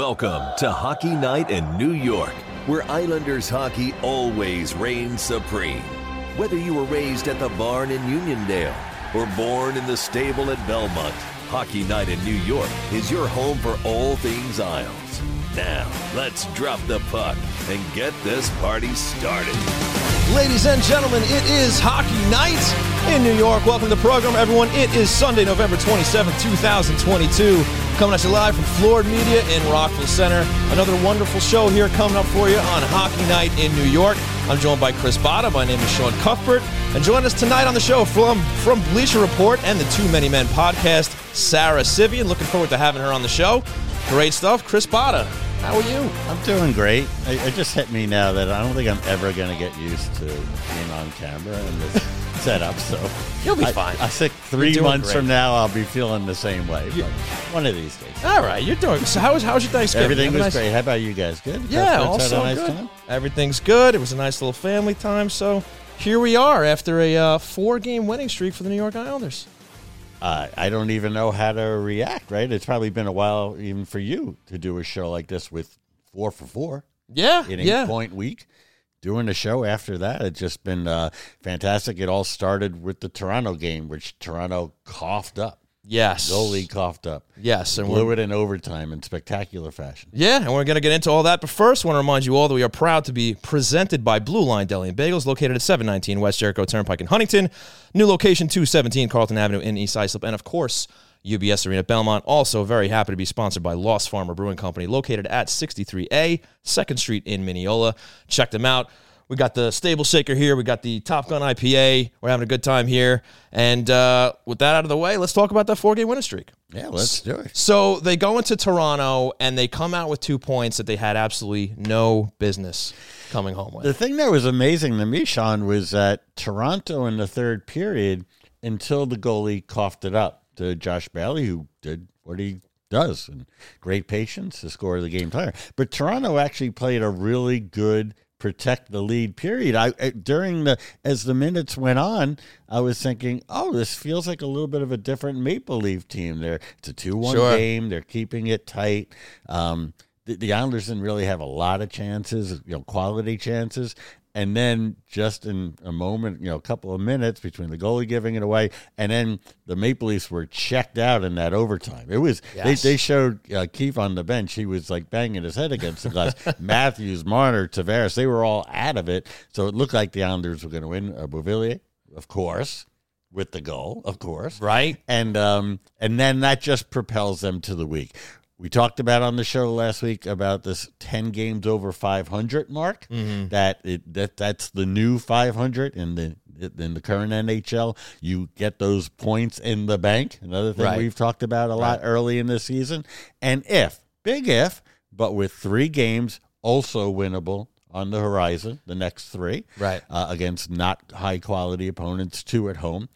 Welcome to Hockey Night in New York, where Islanders hockey always reigns supreme. Whether you were raised at the barn in Uniondale or born in the stable at Belmont, Hockey Night in New York is your home for all things Isles. Now, let's drop the puck and get this party started. Ladies and gentlemen, it is Hockey Night in New York. Welcome to the program, everyone. It is Sunday, November 27th, 2022. Coming at you live from Florida Media in Rockville Centre. Another wonderful show here coming up for you on Hockey Night in New York. I'm joined by Chris Botta. My name is Sean Cuthbert. And join us tonight on the show from, from Bleacher Report and the Too Many Men podcast, Sarah Civian. Looking forward to having her on the show. Great stuff. Chris Botta, how are you? I'm doing great. It, it just hit me now that I don't think I'm ever going to get used to being on camera and this setup. So You'll be I, fine. I think three months great. from now I'll be feeling the same way. One of these days. All right, you're doing. So how was how was your Thanksgiving? Everything was nice- great. How about you guys? Good. Yeah, also nice good. time? Everything's good. It was a nice little family time. So here we are after a uh, four-game winning streak for the New York Islanders. Uh, I don't even know how to react. Right? It's probably been a while even for you to do a show like this with four for four. Yeah, in yeah. point week. Doing the show after that, it's just been uh, fantastic. It all started with the Toronto game, which Toronto coughed up. Yes, Goalie coughed up. Yes, and Blew we're, it in overtime in spectacular fashion. yeah, and we're gonna get into all that. But first, I want to remind you all that we are proud to be presented by Blue Line Deli and Bagels, located at 719 West Jericho Turnpike in Huntington. New location 217 Carlton Avenue in East Islip, and of course. UBS Arena Belmont. Also, very happy to be sponsored by Lost Farmer Brewing Company, located at 63A, 2nd Street in Mineola. Check them out. We got the Stable Shaker here. We got the Top Gun IPA. We're having a good time here. And uh, with that out of the way, let's talk about that four game winning streak. Yeah, let's do it. So they go into Toronto and they come out with two points that they had absolutely no business coming home with. The thing that was amazing to me, Sean, was that Toronto in the third period, until the goalie coughed it up to Josh Bailey, who did what he does and great patience to score the game tire. But Toronto actually played a really good protect the lead period. I I- during the as the minutes went on, I was thinking, oh, this feels like a little bit of a different Maple Leaf team. There, it's a two-one Sure. game. They're keeping it tight. Um, the, the Islanders didn't really have a lot of chances, you know, quality chances. And then just in a moment, you know, a couple of minutes between the goalie giving it away and then the Maple Leafs were checked out in that overtime. It was Yes. they, they showed uh, Keefe on the bench. He was like banging his head against the glass. Matthews, Marner, Tavares, they were all out of it. So it looked like the Islanders were going to win. Uh, Beauvillier, of course, with the goal, of course right? and um, and then that just propels them to the week. We talked about on the show last week about this ten games over five hundred mark. That it that that's the new five hundred in the in the current NHL. You get those points in the bank. Another thing Right. we've talked about a lot early in this season. And if big if, but with three games also winnable on the horizon, the next three Right. uh, against not high quality opponents, two at home.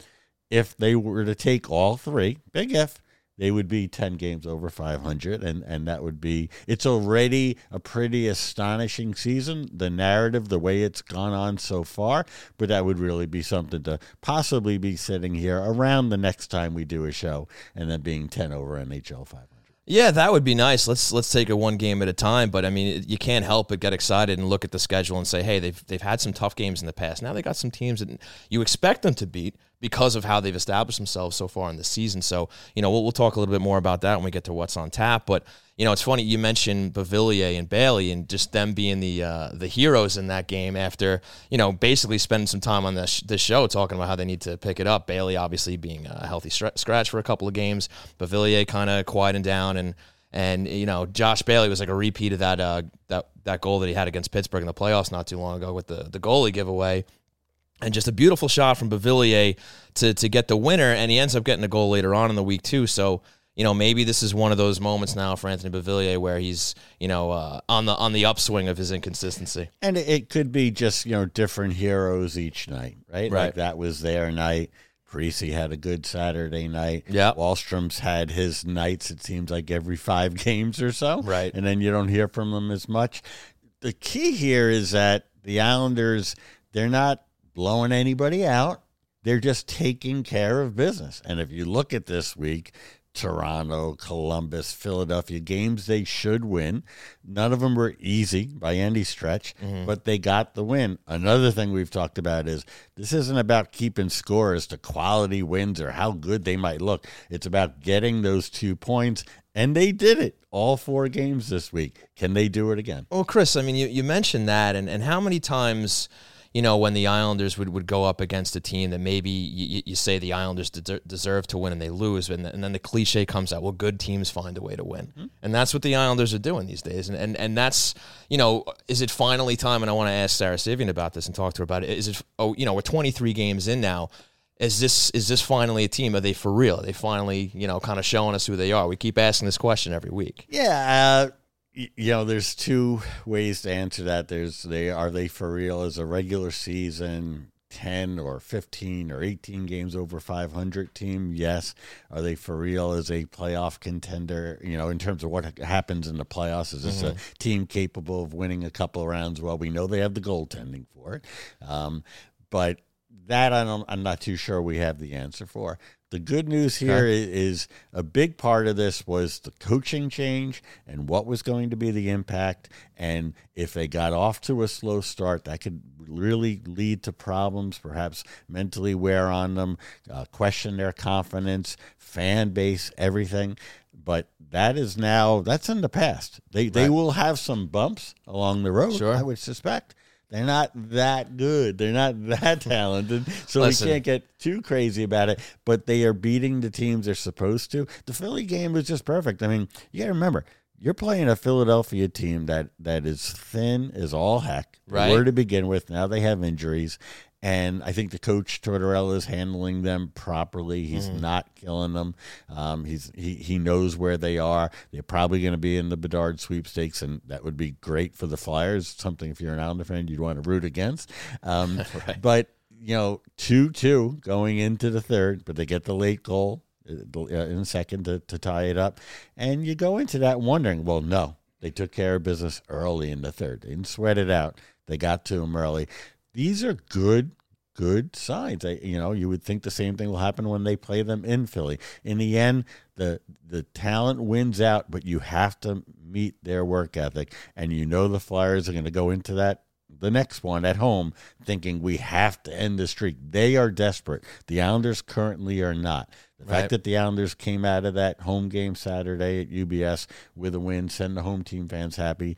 If they were to take all three, big if, they would be 10 games over 500 and and that would be it's already a pretty astonishing season the narrative the way it's gone on so far but that would really be something to possibly be sitting here around the next time we do a show and then being 10 over NHL 500 Yeah, that would be nice. Let's let's take it one game at a time. But I mean, you can't help but get excited and look at the schedule and say, hey, they've they've had some tough games in the past. Now they got some teams that you expect them to beat because of how they've established themselves so far in the season. So you know, we'll, we'll talk a little bit more about that when we get to what's on tap. But you know, it's funny you mentioned Beauvillier and Bailey and just them being the uh, the heroes in that game after you know basically spending some time on this this show talking about how they need to pick it up. Bailey obviously being a healthy scratch for a couple of games, Beauvillier kind of quieting down and and you know Josh Bailey was like a repeat of that uh, that that goal that he had against Pittsburgh in the playoffs not too long ago with the the goalie giveaway. And just a beautiful shot from Beauvillier to to get the winner, and he ends up getting a goal later on in the week too. So you know maybe this is one of those moments now for Anthony Beauvillier where he's you know uh, on the on the upswing of his inconsistency. And it- could be just, you know, different heroes each night, right? Right. Like that was their night. Parisi had a good Saturday night. Yeah. Wahlstrom's had his nights, it seems like every five games or so. Right. And then you don't hear from them as much. The key here is that the Islanders, they're not blowing anybody out. They're just taking care of business. And if you look at this week, Toronto, Columbus, Philadelphia games they should win. None of them were easy by any stretch, mm-hmm. but they got the win. Another thing we've talked about is this isn't about keeping score as to quality wins or how good they might look. It's about getting those two points, and they did it all four games this week. Can they do it again? Well, Chris, I mean, you, you mentioned that, and, and how many times – you know, when the Islanders would, would go up against a team that maybe you, you say the Islanders de- deserve to win and they lose, and, and, then the cliche comes out, well, good teams find a way to win. Mm-hmm. And that's what the Islanders are doing these days. And, and, and that's, you know, is it finally time? And I want to ask Sarah Civian about this and talk to her about it. Is it, oh, you know, we're 23 games in now. Is this is this finally a team? Are they for real? Are they finally, you know, kind of showing us who they are? We keep asking this question every week. Yeah, uh, you know there's two ways to answer that. There's they are they for real as a regular season 10 or 15 or 18 games over 500 team? Yes. Are they for real as a playoff contender? You know in terms of what happens in the playoffs is this mm-hmm. a team capable of winning a couple of rounds? Well we know they have the goaltending for it. Um, but that I don't, I'm not too sure we have the answer for. The good news here okay. is a big part of this was the coaching change and what was going to be the impact. And if they got off to a slow start, that could really lead to problems, perhaps mentally wear on them, uh, question their confidence, fan base, everything. But that is now that's in the past. They right. they will have some bumps along the road. Sure. I would suspect. They're not that good. They're not that talented. So Listen. we can't get too crazy about it. But they are beating the teams they're supposed to. The Philly game was just perfect. I mean, you got to remember, you're playing a Philadelphia team that that is thin as all heck. Right. Where to begin with. Now they have injuries, and I think the coach Tortorella is handling them properly. He's mm. not killing them. Um, he's he he knows where they are. They're probably going to be in the Bedard sweepstakes, and that would be great for the Flyers. Something if you're an Islander fan you'd want to root against. Um, right. But you know, two two going into the third, but they get the late goal uh, uh, in the second to, to tie it up, and you go into that wondering, well, no, they took care of business early in the third. They didn't sweat it out. They got to him early these are good good signs. I, you know, you would think the same thing will happen when they play them in Philly. In the end, the the talent wins out, but you have to meet their work ethic, and you know the Flyers are going to go into that the next one at home thinking we have to end the streak. They are desperate. The Islanders currently are not. The right. fact that the Islanders came out of that home game Saturday at UBS with a win, send the home team fans happy,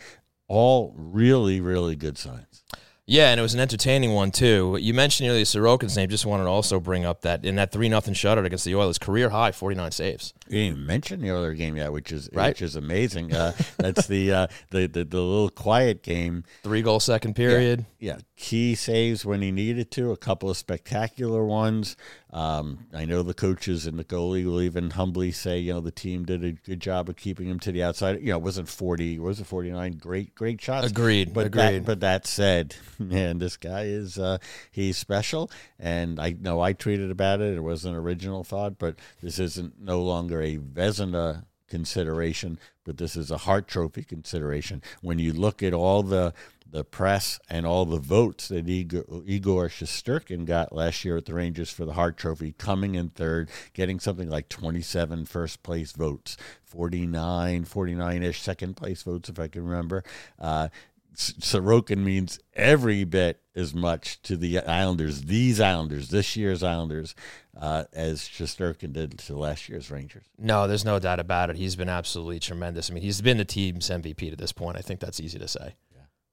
all really, really good signs. Yeah, and it was an entertaining one too. You mentioned earlier Sorokin's name. Just wanted to also bring up that in that three nothing shutout against the Oilers, career high, forty nine saves. You didn't mention the other game yet, which is right? which is amazing. Uh, that's the, uh, the, the the little quiet game. Three goal second period. Yeah, yeah, key saves when he needed to. A couple of spectacular ones. Um, I know the coaches and the goalie will even humbly say, you know, the team did a good job of keeping him to the outside. You know, it wasn't 40, was it 49 great, great shots? Agreed. But agreed. That, but that said, man, this guy is, uh, he's special. And I know I tweeted about it. It was an original thought, but this isn't no longer a Vezina consideration, but this is a Hart Trophy consideration. When you look at all the the press and all the votes that Igor, Igor Shesterkin got last year at the Rangers for the Hart Trophy, coming in third, getting something like 27 first place votes, 49, 49 ish second place votes, if I can remember. Uh, Sorokin means every bit as much to the Islanders, these Islanders, this year's Islanders, uh, as Shesterkin did to last year's Rangers. No, there's no doubt about it. He's been absolutely tremendous. I mean, he's been the team's MVP to this point. I think that's easy to say.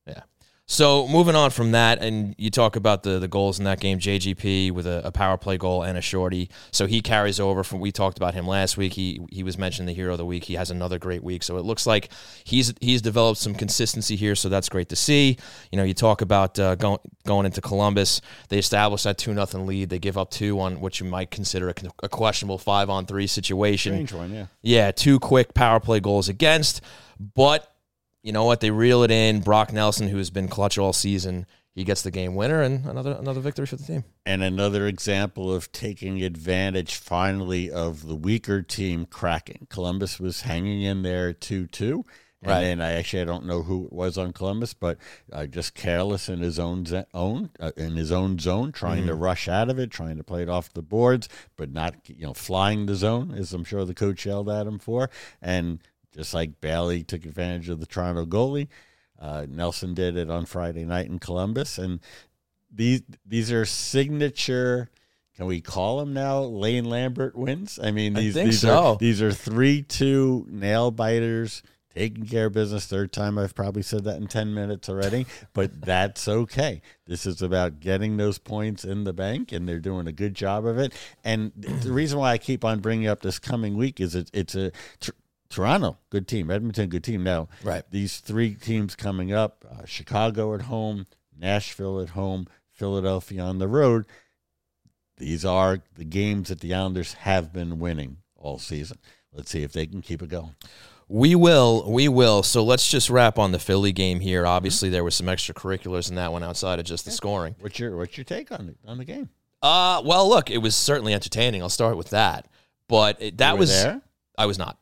Yeah. So moving on from that, and you talk about the the goals in that game, JGP with a, a, power play goal and a shorty. So he carries over from we talked about him last week. He he was mentioned the hero of the week. He has another great week. So it looks like he's he's developed some consistency here. So that's great to see. You know, you talk about uh, going going into Columbus. They established that two nothing lead. They give up two on what you might consider a, a questionable five on three situation. Strange one, yeah. Yeah, two quick power play goals against, but you know what? They reel it in. Brock Nelson, who has been clutch all season, he gets the game winner and another another victory for the team. And another example of taking advantage finally of the weaker team cracking. Columbus was hanging in there 2 2. And Right. then I actually I don't know who it was on Columbus, but uh, just careless in his own own uh, in his own zone, trying to rush out of it, trying to play it off the boards, but not you know flying the zone, as I'm sure the coach yelled at him for. And just like Bailey took advantage of the Toronto goalie, uh, Nelson did it on Friday night in Columbus, and these these are signature. Can we call them now? Lane Lambert wins. I mean, I these think these so. are these are three two nail biters taking care of business. Third time I've probably said that in ten minutes already, but that's okay. This is about getting those points in the bank, and they're doing a good job of it. And the reason why I keep on bringing up this coming week is it, it's a tr- Toronto good team, Edmonton good team. Now, Right. these three teams coming up: uh, Chicago at home, Nashville at home, Philadelphia on the road. These are the games that the Islanders have been winning all season. Let's see if they can keep it going. We will, we will. So let's just wrap on the Philly game here. Obviously, there was some extracurriculars in that one outside of just the scoring. What's your What's your take on the on the game? Uh, well, look, it was certainly entertaining. I'll start with that. But it, that was there. I was not.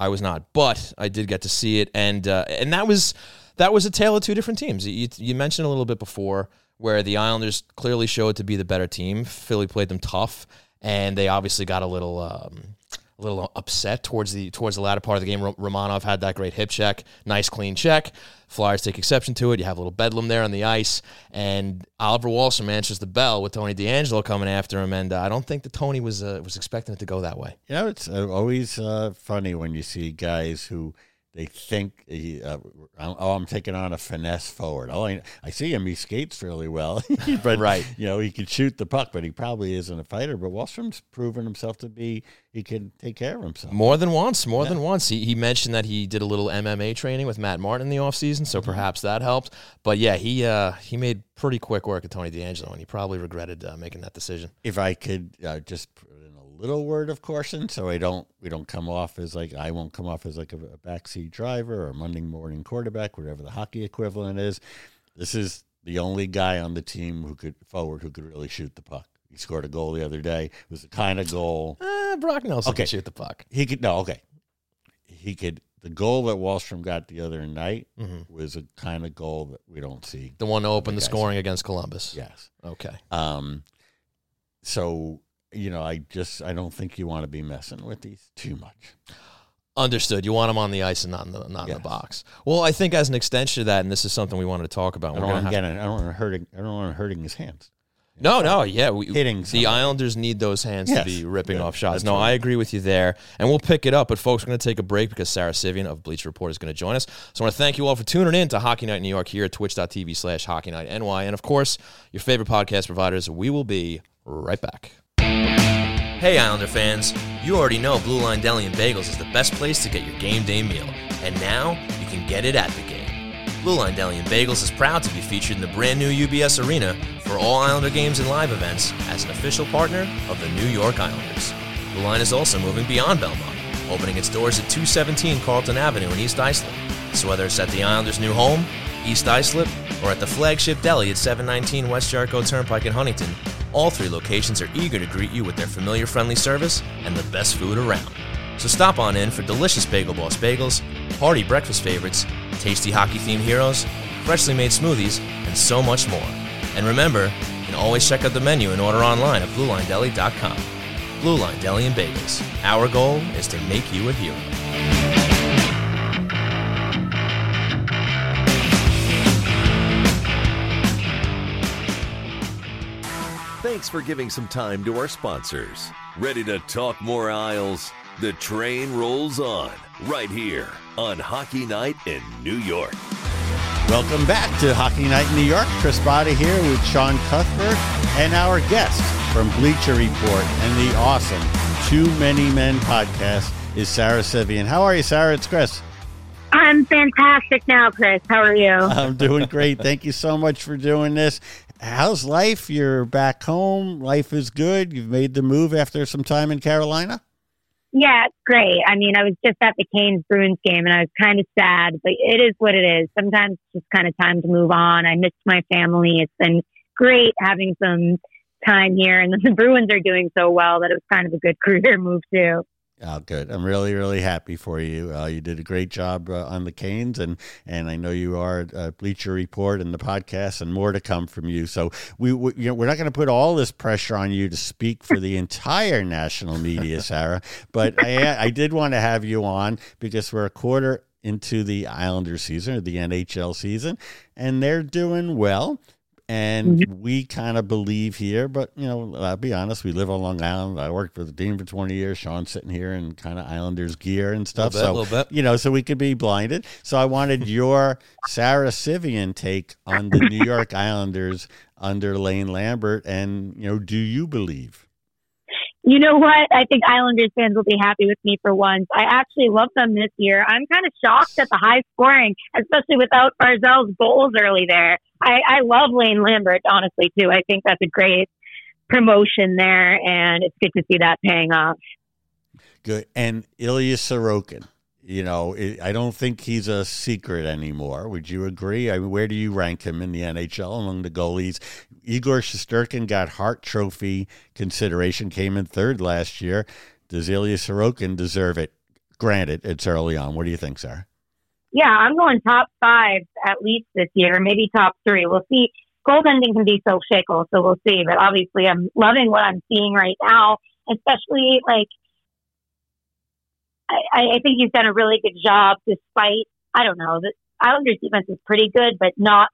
I was not, but I did get to see it, and uh, and that was that was a tale of two different teams. You, you mentioned a little bit before where the Islanders clearly showed to be the better team. Philly played them tough, and they obviously got a little um, a little upset towards the towards the latter part of the game. Ro- Romanov had that great hip check, nice clean check. Flyers take exception to it. You have a little bedlam there on the ice, and Oliver Wahlstrom answers the bell with Tony DeAngelo coming after him. And uh, I don't think that Tony was uh, was expecting it to go that way. You know, it's uh, always uh, funny when you see guys who they think, he, uh, oh, I'm taking on a finesse forward. Oh, I, I see him; he skates fairly well, but Right. you know, he can shoot the puck, but he probably isn't a fighter. But Wahlstrom's proven himself to be he can take care of himself. More than once, more than once. He, he mentioned that he did a little MMA training with Matt Martin in the offseason, so perhaps that helped. But yeah, he uh, he made pretty quick work of Tony DeAngelo, and he probably regretted uh, making that decision. if I could uh, just put in a little word of caution, so I don't we don't come off as like I won't come off as like a, a backseat driver or a Monday morning quarterback, whatever the hockey equivalent is. This is the only guy on the team who could forward who could really shoot the puck. He scored a goal the other day. It was the kind of goal Uh, Brock Nelson Okay. shoot the puck. he could. No, okay, he could. The goal that Wahlstrom got the other night Mm-hmm. was a kind of goal that we don't see. The one to open the guys. scoring against Columbus. Yes. Okay. Um, so you know, I just I don't think you want to be messing with these too much. Understood. You want them on the ice and not in the not in the box. Well, I think as an extension of that, and this is something we wanted to talk about. I don't want have him. I don't want him hurting. I don't want hurting his hands. No, no, yeah. We, Hitting the somebody. Islanders need those hands Yes. to be ripping Yeah, off shots. No, right. I agree with you there. And we'll pick it up. But, folks, we're going to take a break because Sarah Civian of Bleach Report is going to join us. So I want to thank you all for tuning in to Hockey Night New York here at twitch.tv slash Hockey Night NY. And, of course, your favorite podcast providers. We will be right back. Hey, Islander fans. You already know Blue Line Deli and Bagels is the best place to get your game day meal. And now you can get it at the game. Blue Line Deli and Bagels is proud to be featured in the brand new UBS Arena for all Islander games and live events as an official partner of the New York Islanders. Blue Line is also moving beyond Belmont, opening its doors at 217 Carlton Avenue in East Islip. So whether it's at the Islanders' new home, East Islip, or at the flagship deli at 719 West Jericho Turnpike in Huntington, all three locations are eager to greet you with their familiar friendly service and the best food around. So stop on in for delicious Bagel Boss bagels, hearty breakfast favorites, tasty hockey themed heroes, freshly made smoothies, and so much more. And remember, you can always check out the menu and order online at BlueLineDeli.com. Blue Line Deli and Bagels. Our goal is to make you a hero. Thanks for giving some time to our sponsors. Ready to talk more Isles? The train rolls on right here on Hockey Night in New York. Welcome back to Hockey Night in New York. Chris Botta here with Sean Cuthbert and our guest from Bleacher Report and the awesome Too Many Men podcast is Sarah Civian. How are you, Sarah? It's Chris. I'm fantastic now, Chris. How are you? I'm doing great. Thank you so much for doing this. How's life? You're back home. Life is good. You've made the move after some time in Carolina. yeah, it's great. I mean, I was just at the Canes Bruins game and I was kind of sad, but it is what it is. Sometimes it's just kind of time to move on. I missed my family. It's been great having some time here. And then the Bruins are doing so well that it was kind of a good career move, too. Oh, good. I'm really, really happy for you. Uh, you did a great job uh, on the Canes, and and I know you are uh, Bleacher Report and the podcast, and more to come from you. So we, we you know, we're not going to put all this pressure on you to speak for the entire national media, Sarah. But I, I did want to have you on because we're a quarter into the Islanders season or the NHL season, and they're doing well and mm-hmm. we kind of believe here. But you know, I'll be honest, we live on Long Island. I worked for the team for twenty years. Sean's sitting here in kind of Islanders gear and stuff. Bit, so you know, so we could be blinded. So I wanted your Sarah Civian take on the New York Islanders under Lane Lambert, and you know, do you believe? You know what? I think Islanders fans will be happy with me for once. I actually love them this year. I'm kind of shocked at the high scoring, especially without Barzal's goals early there. I, I love Lane Lambert, honestly, too. I think that's a great promotion there, and it's good to see that paying off. Good. And Ilya Sorokin, you know, I don't think he's a secret anymore. Would you agree? I mean, where do you rank him in the NHL among the goalies? Igor Shesterkin got Hart Trophy consideration, came in third last year. Does Ilya Sorokin deserve it? Granted, it's early on. What do you think, Sarah? Yeah, I'm going top five at least this year, maybe top three. We'll see. Goaltending can be so fickle, so we'll see. But obviously, I'm loving what I'm seeing right now, especially like I, I think he's done a really good job despite, I don't know, the Islanders defense is pretty good, but not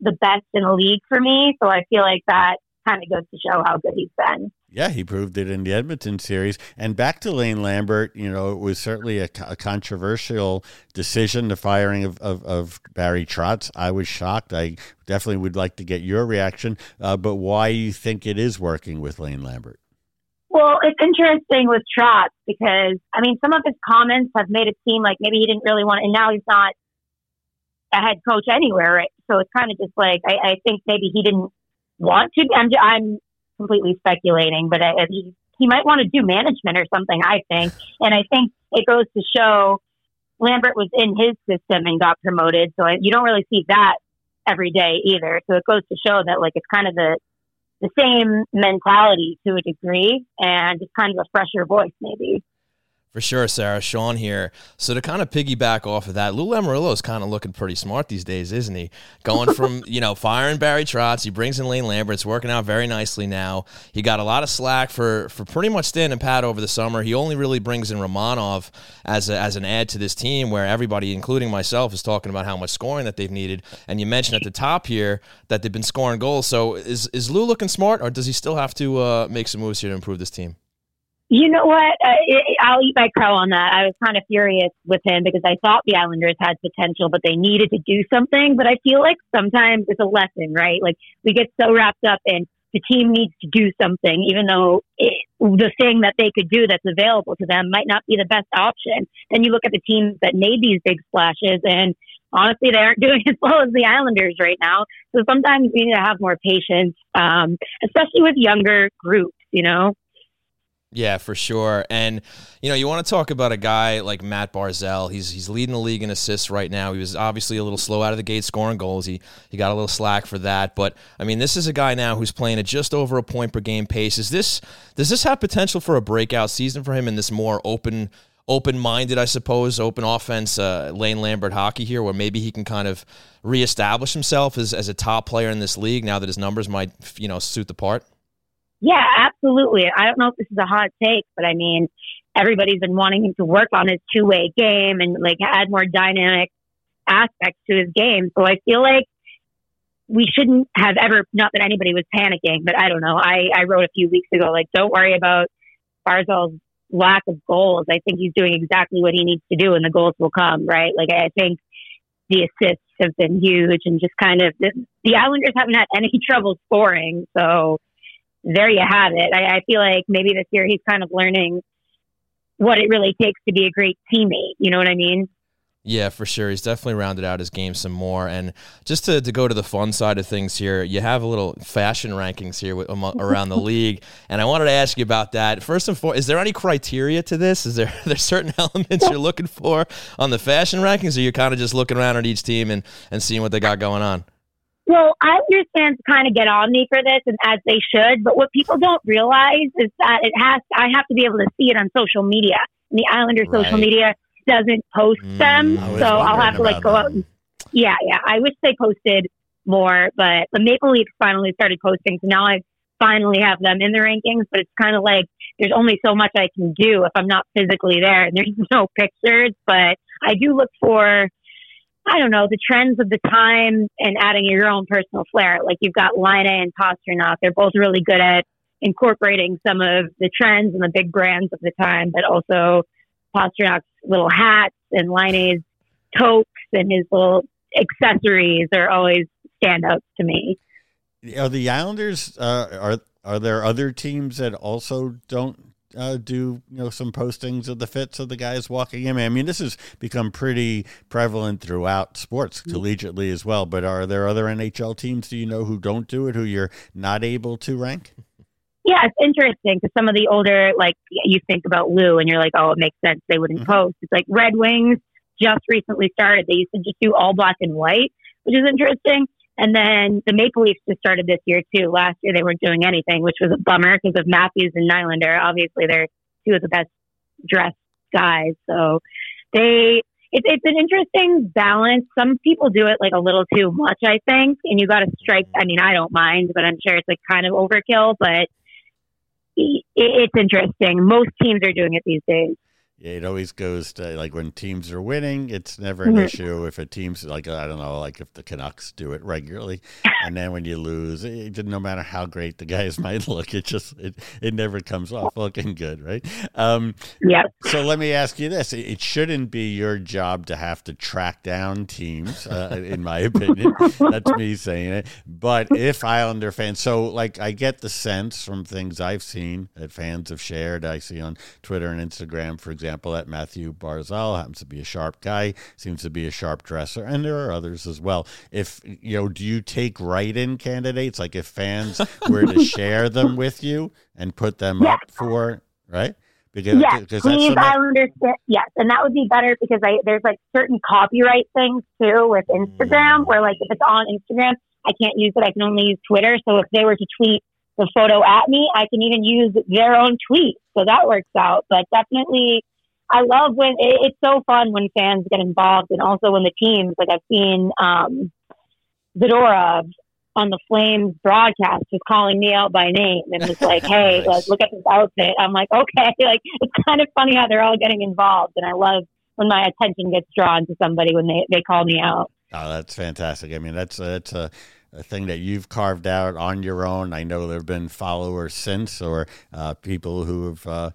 the best in the league for me. So I feel like that kind of goes to show how good he's been. Yeah, he proved it in the Edmonton series. And back to Lane Lambert, you know, it was certainly a, a controversial decision, the firing of, of, of, Barry Trotz. I was shocked. I definitely would like to get your reaction, uh, but why you think it is working with Lane Lambert? Well, it's interesting with Trotz because I mean, some of his comments have made it seem like maybe he didn't really want, and now he's not a head coach anywhere, right? So it's kind of just like I, I think maybe he didn't want to. I'm, I'm completely speculating, but I, he he might want to do management or something. I think, and I think it goes to show Lambert was in his system and got promoted, so you don't really see that every day either. So it goes to show that like it's kind of the the same mentality to a degree and just kind of a fresher voice maybe. For sure, Sarah. Sean here. So to kind of piggyback off of that, Lou Lamoriello is kind of looking pretty smart these days, isn't he? Going from you know firing Barry Trotz, he brings in Lane Lambert. It's working out very nicely now. He got a lot of slack for for pretty much standing pat over the summer. He only really brings in Romanov as a, as an add to this team, where everybody, including myself, is talking about how much scoring that they've needed. And you mentioned at the top here that they've been scoring goals. So is is Lou looking smart, or does he still have to uh, make some moves here to improve this team? You know what? Uh, I'll eat my crow on that. I was kind of furious with him because I thought the Islanders had potential, but they needed to do something. But I feel like sometimes it's a lesson, right? Like we get so wrapped up in the team needs to do something, even though it, the thing that they could do that's available to them might not be the best option. Then you look at the teams that made these big splashes, and honestly, they aren't doing as well as the Islanders right now. So sometimes we need to have more patience, um, especially with younger groups, you know? Yeah, for sure. And you know, you want to talk about a guy like Matt Barzal. He's he's leading the league in assists right now. He was obviously a little slow out of the gate scoring goals. He he got a little slack for that. But I mean, this is a guy now who's playing at just over a point per game pace. Is this does this have potential for a breakout season for him in this more open open-minded, I suppose, open offense, uh, Lane Lambert hockey here, where maybe he can kind of reestablish himself as, as a top player in this league now that his numbers might, you know, suit the part? Yeah, absolutely. I don't know if this is a hot take, but I mean, everybody's been wanting him to work on his two way game and like add more dynamic aspects to his game. So I feel like we shouldn't have ever, not that anybody was panicking, but I don't know. I, I wrote a few weeks ago, like, don't worry about Barzal's lack of goals. I think he's doing exactly what he needs to do and the goals will come, right? Like, I think the assists have been huge and just kind of the, the Islanders haven't had any trouble scoring. So, there you have it. I, I feel like maybe this year he's kind of learning what it really takes to be a great teammate. You know what I mean? Yeah, for sure. He's definitely rounded out his game some more. And just to, to go to the fun side of things here, you have a little fashion rankings here with, um, around the league. And I wanted to ask you about that. First and foremost, is there any criteria to this? Is there there certain elements you're looking for on the fashion rankings, or you're kind of just looking around at each team and, and seeing what they got going on? Well, I understand to kind of get on me for this, and as they should. But what people don't realize is that it has. I have to be able to see it on social media. and the Islanders Right. social media doesn't post Mm, them. So I'll have to like go that. out and yeah, yeah. I wish they posted more, but the Maple Leafs finally started posting, so now I finally have them in the rankings. But it's kind of like there's only so much I can do if I'm not physically there, and there's no pictures. But I do look for, I don't know, the trends of the time and adding your own personal flair. Like you've got Laine and Pastrnak; they're both really good at incorporating some of the trends and the big brands of the time, but also Pastrnak's little hats and Laine's toques and his little accessories are always standouts to me. Are the Islanders? Uh, are are there other teams that also don't uh, do you know some postings of the fits of the guys walking in? I mean, this has become pretty prevalent throughout sports, collegiately as well. But are there other NHL teams do you know who don't do it? Who you're not able to rank? Yeah, it's interesting because some of the older, like you think about Lou, and you're like, oh, it makes sense they wouldn't Mhm. post. It's like Red Wings just recently started. They used to just do all black and white, which is interesting. And then the Maple Leafs just started this year too. Last year they weren't doing anything, which was a bummer because of Matthews and Nylander. Obviously, they're two of the best dressed guys. So they, it's it's an interesting balance. Some people do it like a little too much, I think, and you got to strike. I mean, I don't mind, but I'm sure it's like kind of overkill. But it, it's interesting. Most teams are doing it these days. Yeah, it always goes to like when teams are winning, it's never an Mhm. issue. If a team's like I don't know, like if the Canucks do it regularly, and then when you lose, it, no matter how great the guys might look, it just it, it never comes off looking good, right? Um, Yeah. so let me ask you this: It it shouldn't be your job to have to track down teams, uh, in my opinion. That's me saying it. But if Islander fans, so like I get the sense from things I've seen that fans have shared, I see on Twitter and Instagram, for example, that Matthew Barzal happens to be a sharp guy, seems to be a sharp dresser, and there are others as well. If you know, do you take write-in candidates? Like if fans were to share them with you and put them up for right? Because Yes, uh, because please, the- Islanders. Yes, and that would be better because I there's like certain copyright things too with Instagram, mm. where like if it's on Instagram, I can't use it. I can only use Twitter. So if they were to tweet the photo at me, I can even use their own tweet. So that works out. But definitely, I love when it, it's so fun when fans get involved, and also when the teams like I've seen um, Zadorov on the Flames broadcast was calling me out by name and was like, "Hey, Nice. like, look at this outfit." I'm like, "Okay." Like it's kind of funny how they're all getting involved, and I love when my attention gets drawn to somebody when they they call me out. Oh, that's fantastic. I mean, that's that's a, a thing that you've carved out on your own. I know there have been followers since, or uh, people who have uh,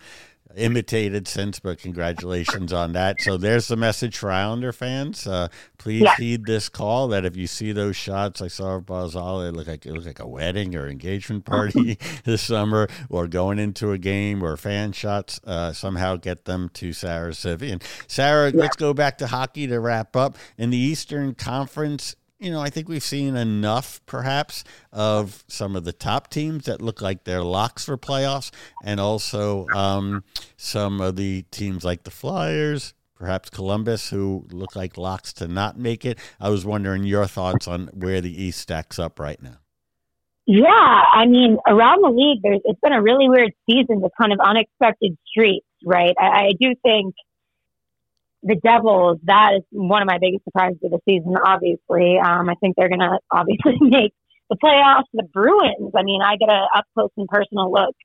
imitated since. But congratulations on that. So there's the message for Islander fans. Uh, please Yeah. heed this call. That if you see those shots, I saw of Barzal, it looked like it looked like a wedding or engagement party this summer, or going into a game, or fan shots. Uh, somehow get them to Sarah Civian. Sarah, let's go back to hockey to wrap up. In the Eastern Conference, you know, I think we've seen enough, perhaps, of some of the top teams that look like they're locks for playoffs, and also um, some of the teams like the Flyers, perhaps Columbus, who look like locks to not make it. I was wondering your thoughts on where the East stacks up right now. Yeah, I mean, around the league, there's it's been a really weird season with kind of unexpected streaks, right? I, I do think the Devils that is one of my biggest surprises of the season. Obviously, um, I think they're going to obviously make the playoffs. The Bruins, I mean, I get a up close and personal look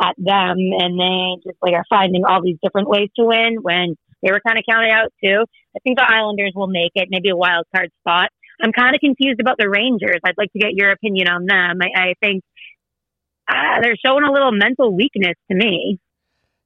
at them, and they just like are finding all these different ways to win when they were kind of counted out too. I think the Islanders will make it, maybe a wild card spot. I'm kind of confused about the Rangers. I'd like to get your opinion on them. I, I think uh, they're showing a little mental weakness to me.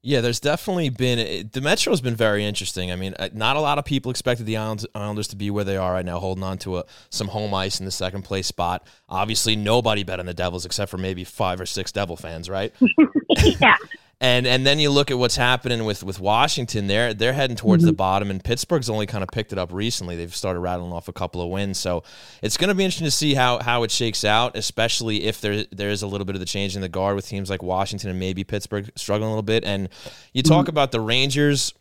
Yeah, there's definitely been the Metro's been very interesting. I mean, uh, not a lot of people expected the Islanders, to be where they are right now, holding on to a, some home ice in the second place spot. Obviously, nobody bet on the Devils except for maybe five or six Devil fans, right? yeah, And and then you look at what's happening with, with Washington. They're they're heading towards the mm-hmm. bottom, and Pittsburgh's only kind of picked it up recently. They've started rattling off a couple of wins, so it's going to be interesting to see how, how it shakes out, especially if there there is a little bit of the change in the guard with teams like Washington and maybe Pittsburgh struggling a little bit. And you talk mm-hmm. about the Rangers.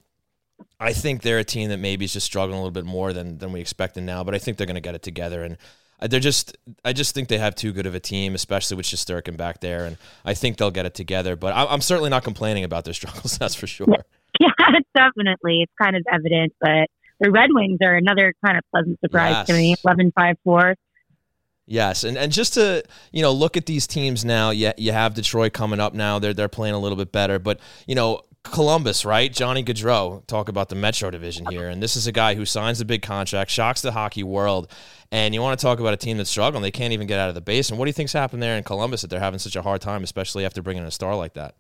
I think they're a team that maybe is just struggling a little bit more than than we expected now, but I think they're going to get it together and. They're just, I just think they have too good of a team, especially with Shesterkin back there, and I think they'll get it together. But I- I'm certainly not complaining about their struggles. That's for sure. yeah. definitely. It's kind of evident, but the Red Wings are another kind of pleasant surprise Yes. to me. 11 5 4. Yes, and, and just to you know look at these teams now. You, you have Detroit coming up now. They're they're playing a little bit better, but you know Columbus, right? Johnny Gaudreau. Talk about the Metro division here, and this is a guy who signs a big contract, shocks the hockey world. And you want to talk about a team that's struggling? They can't even get out of the base. And what do you think's happened there in Columbus that they're having such a hard time, especially after bringing in a star like that?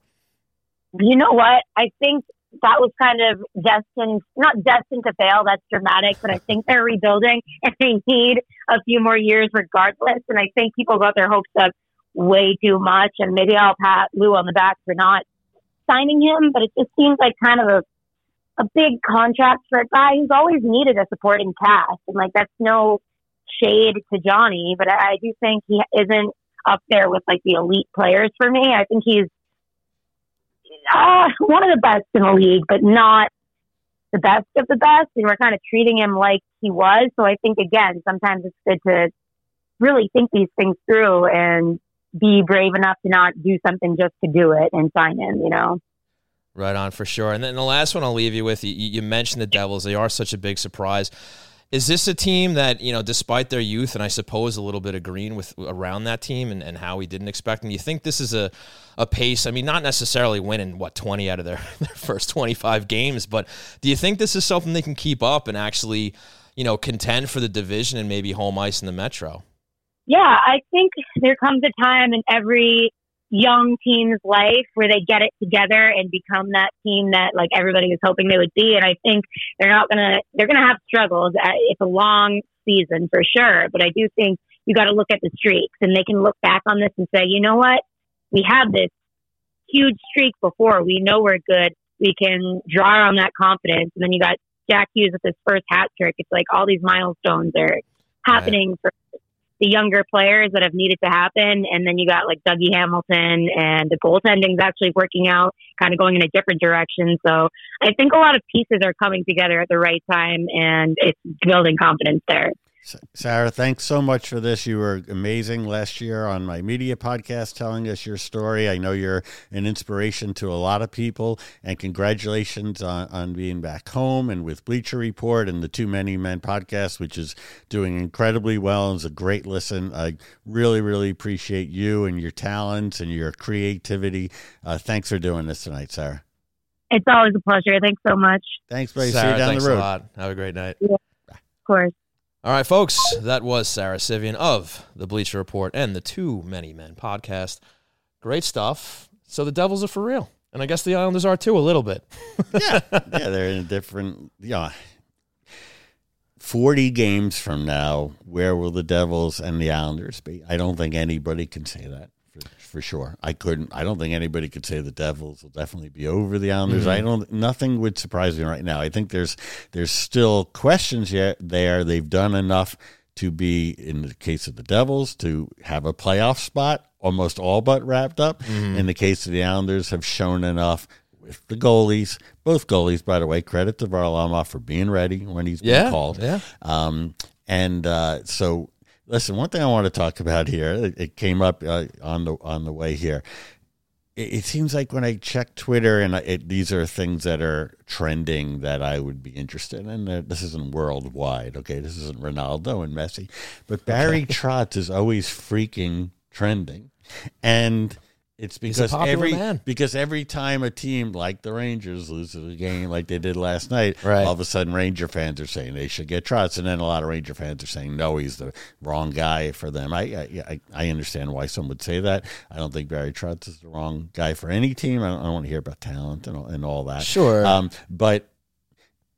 You know what? I think that was kind of destined, not destined to fail. That's dramatic, but I think they're rebuilding and they need a few more years regardless. And I think people got their hopes up way too much. And maybe I'll pat Lou on the back for not signing him, but it just seems like kind of a a big contract for a guy who's always needed a supporting cast. And like that's no shade to Johnny, but I, I do think he isn't up there with like the elite players for me. I think he's uh, one of the best in the league, but not the best of the best. And we're kind of treating him like he was. So I think again, sometimes it's good to really think these things through and be brave enough to not do something just to do it and sign him. You know. Right on for sure. And then the last one I'll leave you with, you, you mentioned the Devils. They are such a big surprise. Is this a team that, you know, despite their youth and I suppose a little bit of green with around that team and, and how we didn't expect them, you think this is a, a pace? I mean, not necessarily winning, what, 20 out of their, their first 25 games, but do you think this is something they can keep up and actually, you know, contend for the division and maybe home ice in the Metro? Yeah, I think there comes a time in every young team's life where they get it together and become that team that like everybody was hoping they would be. And I think they're not gonna they're gonna have struggles. Uh, It's a long season for sure, but I do think you got to look at the streaks and they can look back on this and say, you know what, we had this huge streak before. We know we're good. We can draw on that confidence. And then you got Jack Hughes with his first hat trick. It's like all these milestones are happening for the younger players that have needed to happen. And then you got like Dougie Hamilton and the goaltending's actually working out, kind of going in a different direction. So I think a lot of pieces are coming together at the right time and it's building confidence there. Sarah, thanks so much for this. You were amazing last year on my media podcast telling us your story. I know you're an inspiration to a lot of people, and congratulations on, on being back home and with Bleacher Report and the Too Many Men podcast, which is doing incredibly well and is a great listen. I really, really appreciate you and your talents and your creativity. Uh, thanks for doing this tonight, Sarah. It's always a pleasure. Thanks so much. Thanks, buddy. See Sarah, you down thanks the road. a lot. Have a great night. Of course. All right, folks, that was Sarah Civian of the Bleacher Report and the Too Many Men podcast. Great stuff. So the Devils are for real. And I guess the Islanders are too, a little bit. yeah, yeah, they're in a different. Yeah, forty games from now, where will the Devils and the Islanders be? I don't think anybody can say that for, sure. I couldn't. I don't think anybody could say the Devils will definitely be over the Islanders. I don't. Nothing would surprise me right now. I think there's there's still questions yet there. They've done enough to be in the case of the Devils to have a playoff spot almost all but wrapped up. In the case of the Islanders, have shown enough with the goalies, both goalies, by the way. Credit to Varlamov for being ready when he's been Yeah, called. yeah. Um, and uh, so, listen, one thing I want to talk about here, it, it came up uh, on the on the way here. It, it seems like when I check Twitter, and I- it, these are things that are trending that I would be interested in. Uh, This isn't worldwide, okay? This isn't Ronaldo and Messi, but Barry Trotz is always freaking trending, and. It's because every man. because every time a team like the Rangers loses a game like they did last night, Right. all of a sudden Ranger fans are saying they should get Trotz, and then a lot of Ranger fans are saying no, he's the wrong guy for them. I I, I- understand why some would say that. I don't think Barry Trotz is the wrong guy for any team. I don't, I don't want to hear about talent and all, and all that. Sure. Um, but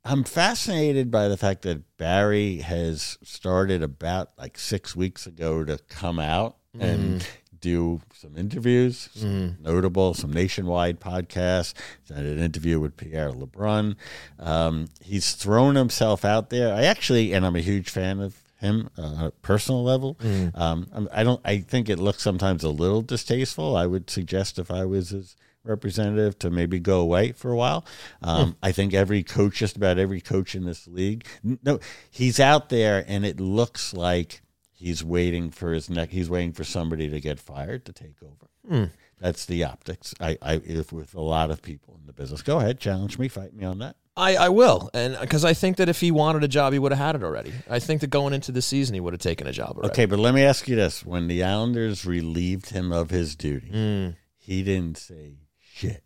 I'm fascinated by the fact that Barry has started about like six weeks ago to come out and do some interviews, some notable, some nationwide podcasts. Done an interview with Pierre LeBrun. Um, he's thrown himself out there. I actually, and I'm a huge fan of him uh, on a personal level. Um, I'm- don't. I think it looks sometimes a little distasteful. I would suggest if I was his representative to maybe go away for a while. Um, I think every coach, just about every coach in this league, no, he's out there, and it looks like he's waiting for his neck. He's waiting for somebody to get fired to take over. That's the optics. I, I if with a lot of people in the business. Go ahead, challenge me, fight me on that. I, I will, and because I think that if he wanted a job, he would have had it already. I think that going into the season, he would have taken a job already. Okay, but let me ask you this: When the Islanders relieved him of his duty, Mm. he didn't say shit.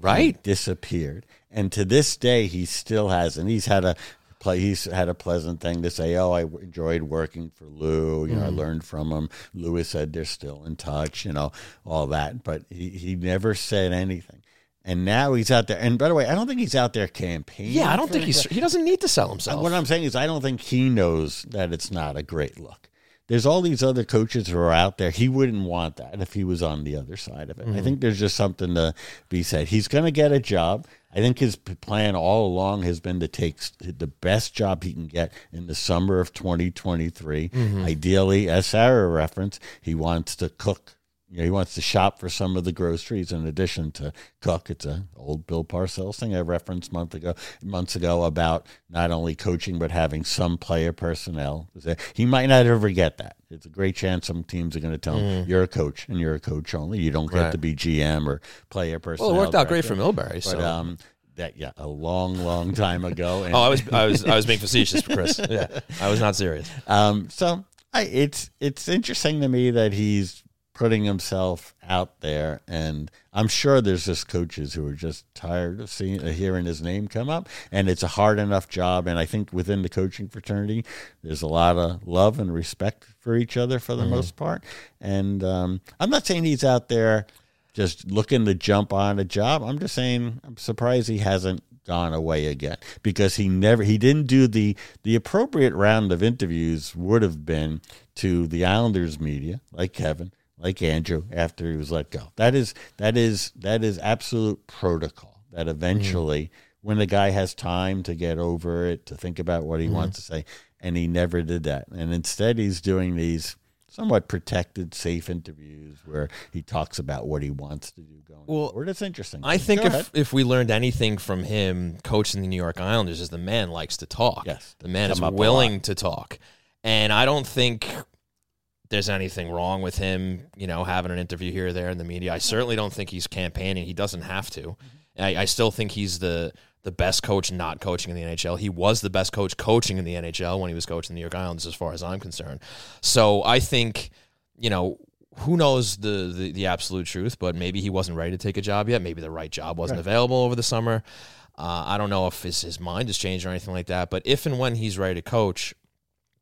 right? He disappeared, and to this day, he still hasn't. He's had a play. He's had a pleasant thing to say. Oh, I enjoyed working for Lou. You know, I mm. learned from him. Lewis said they're still in touch. You know, all that, but he he never said anything. And now he's out there. And by the way, I don't think he's out there campaigning. Yeah, I don't think he's. He doesn't need to sell himself. What I'm saying is, I don't think he knows that it's not a great look. There's all these other coaches who are out there. He wouldn't want that if he was on the other side of it. I mm-hmm. think there's just something to be said. He's going to get a job. I think his plan all along has been to take the best job he can get in the summer of 2023. Mm-hmm. Ideally, as Sarah referenced, he wants to cook. You know, he wants to shop for some of the groceries in addition to cook. It's an old Bill Parcells thing I referenced month ago, months ago about not only coaching but having some player personnel. He might not ever get that. It's a great chance some teams are going to tell him you're a coach and you're a coach only. You don't get Right. to be GM or player personnel. well, it worked out great for Milbury. But So. um, that yeah, a long, long time ago. And, oh, I was, I was, I was being facetious, Chris. Yeah, I was not serious. Um, so I, it's it's interesting to me that he's putting himself out there, and I'm sure there's just coaches who are just tired of seeing of hearing his name come up, and it's a hard enough job. And I think within the coaching fraternity, there's a lot of love and respect for each other for the most part. And um, I'm not saying he's out there just looking to jump on a job. I'm just saying I'm surprised he hasn't gone away again because he never he didn't do the the appropriate round of interviews would have been to the Islanders media like Kevin like Andrew after he was let go. That is that is that is absolute protocol. That mm-hmm. eventually when the guy has time to get over it, to think about what he mm-hmm. wants to say, and he never did that. And instead he's doing these somewhat protected, safe interviews where he talks about what he wants to do going Well, forward. It's interesting. I think Go if, ahead. if we learned anything from him coaching the New York Islanders is the man likes to talk. Yes, The man is willing to talk. And I don't think there's anything wrong with him, you know, having an interview here or there in the media. I certainly don't think he's campaigning. He doesn't have to. I, I still think he's the the best coach not coaching in the NHL. He was the best coach coaching in the NHL when he was coaching the New York Islanders, as far as I'm concerned. So I think, you know, who knows the, the, the absolute truth, but maybe he wasn't ready to take a job yet. Maybe the right job wasn't available over the summer. Uh, I don't know if his, his mind has changed or anything like that, but if and when he's ready to coach,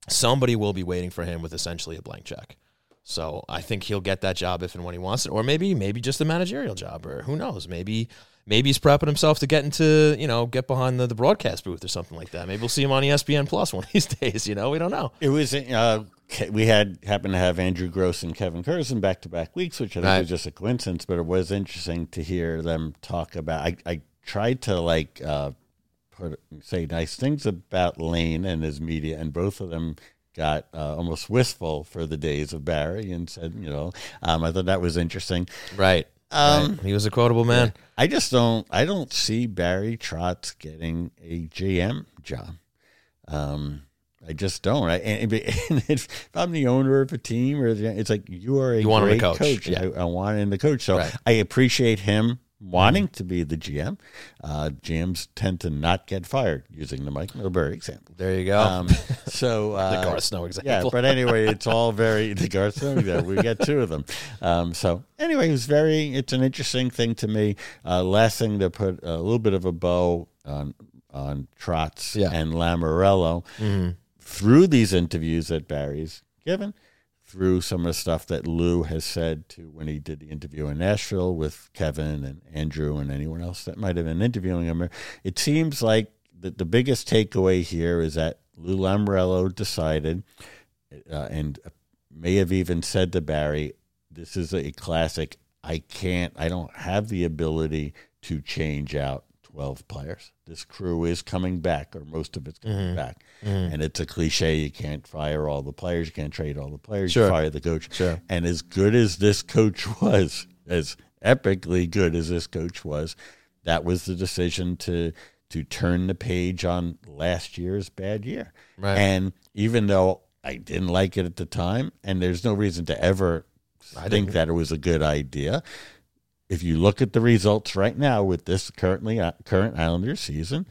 somebody will be waiting for him with essentially a blank check. So I think he'll get that job if and when he wants it, or maybe maybe just a managerial job, or who knows? Maybe maybe he's prepping himself to get into you know get behind the, the broadcast booth or something like that. Maybe we'll see him on ESPN Plus one of these days. You know, we don't know. It was uh, we had happened to have Andrew Gross and Kevin Curzon back to back weeks, which I think Right. was just a coincidence, but it was interesting to hear them talk about. I, I tried to like uh, put say nice things about Lane and his media, and both of them got uh, almost wistful for the days of Barry and said, you know, um, I thought that was interesting. Right. Um, right. He was a quotable man. I just don't. I don't see Barry Trotz getting a GM job. Um, I just don't. I, and, and if I'm the owner of a team, or it's like you are a You want great coach, yeah. I, I want him to coach. So Right. I appreciate him wanting to be the GM. Uh, GMs tend to not get fired, using the Mike Milbury example. There you go. Um, so uh, the Garth Snow example. yeah, but anyway, it's all very the Garth Snow. Yeah, we got two of them. Um, so anyway, it was very. It's an interesting thing to me. Uh, last thing to put a little bit of a bow on on Trotz Yeah. and Lamoriello hmm through these interviews that Barry's given, through some of the stuff that Lou has said to when he did the interview in Nashville with Kevin and Andrew and anyone else that might have been interviewing him. It seems like the, the biggest takeaway here is that Lou Lamoriello decided uh, and may have even said to Barry, this is a classic. I can't, I don't have the ability to change out 12 players. This crew is coming back, or most of it's coming mm-hmm. back. Mm-hmm. And it's a cliche. You can't fire all the players. You can't trade all the players. Sure. You fire the coach. Sure. And as good as this coach was, as epically good as this coach was, that was the decision to to turn the page on last year's bad year. Right. And even though I didn't like it at the time, and there's no reason to ever I think that it was a good idea, if you look at the results right now with this currently uh, current Islanders season,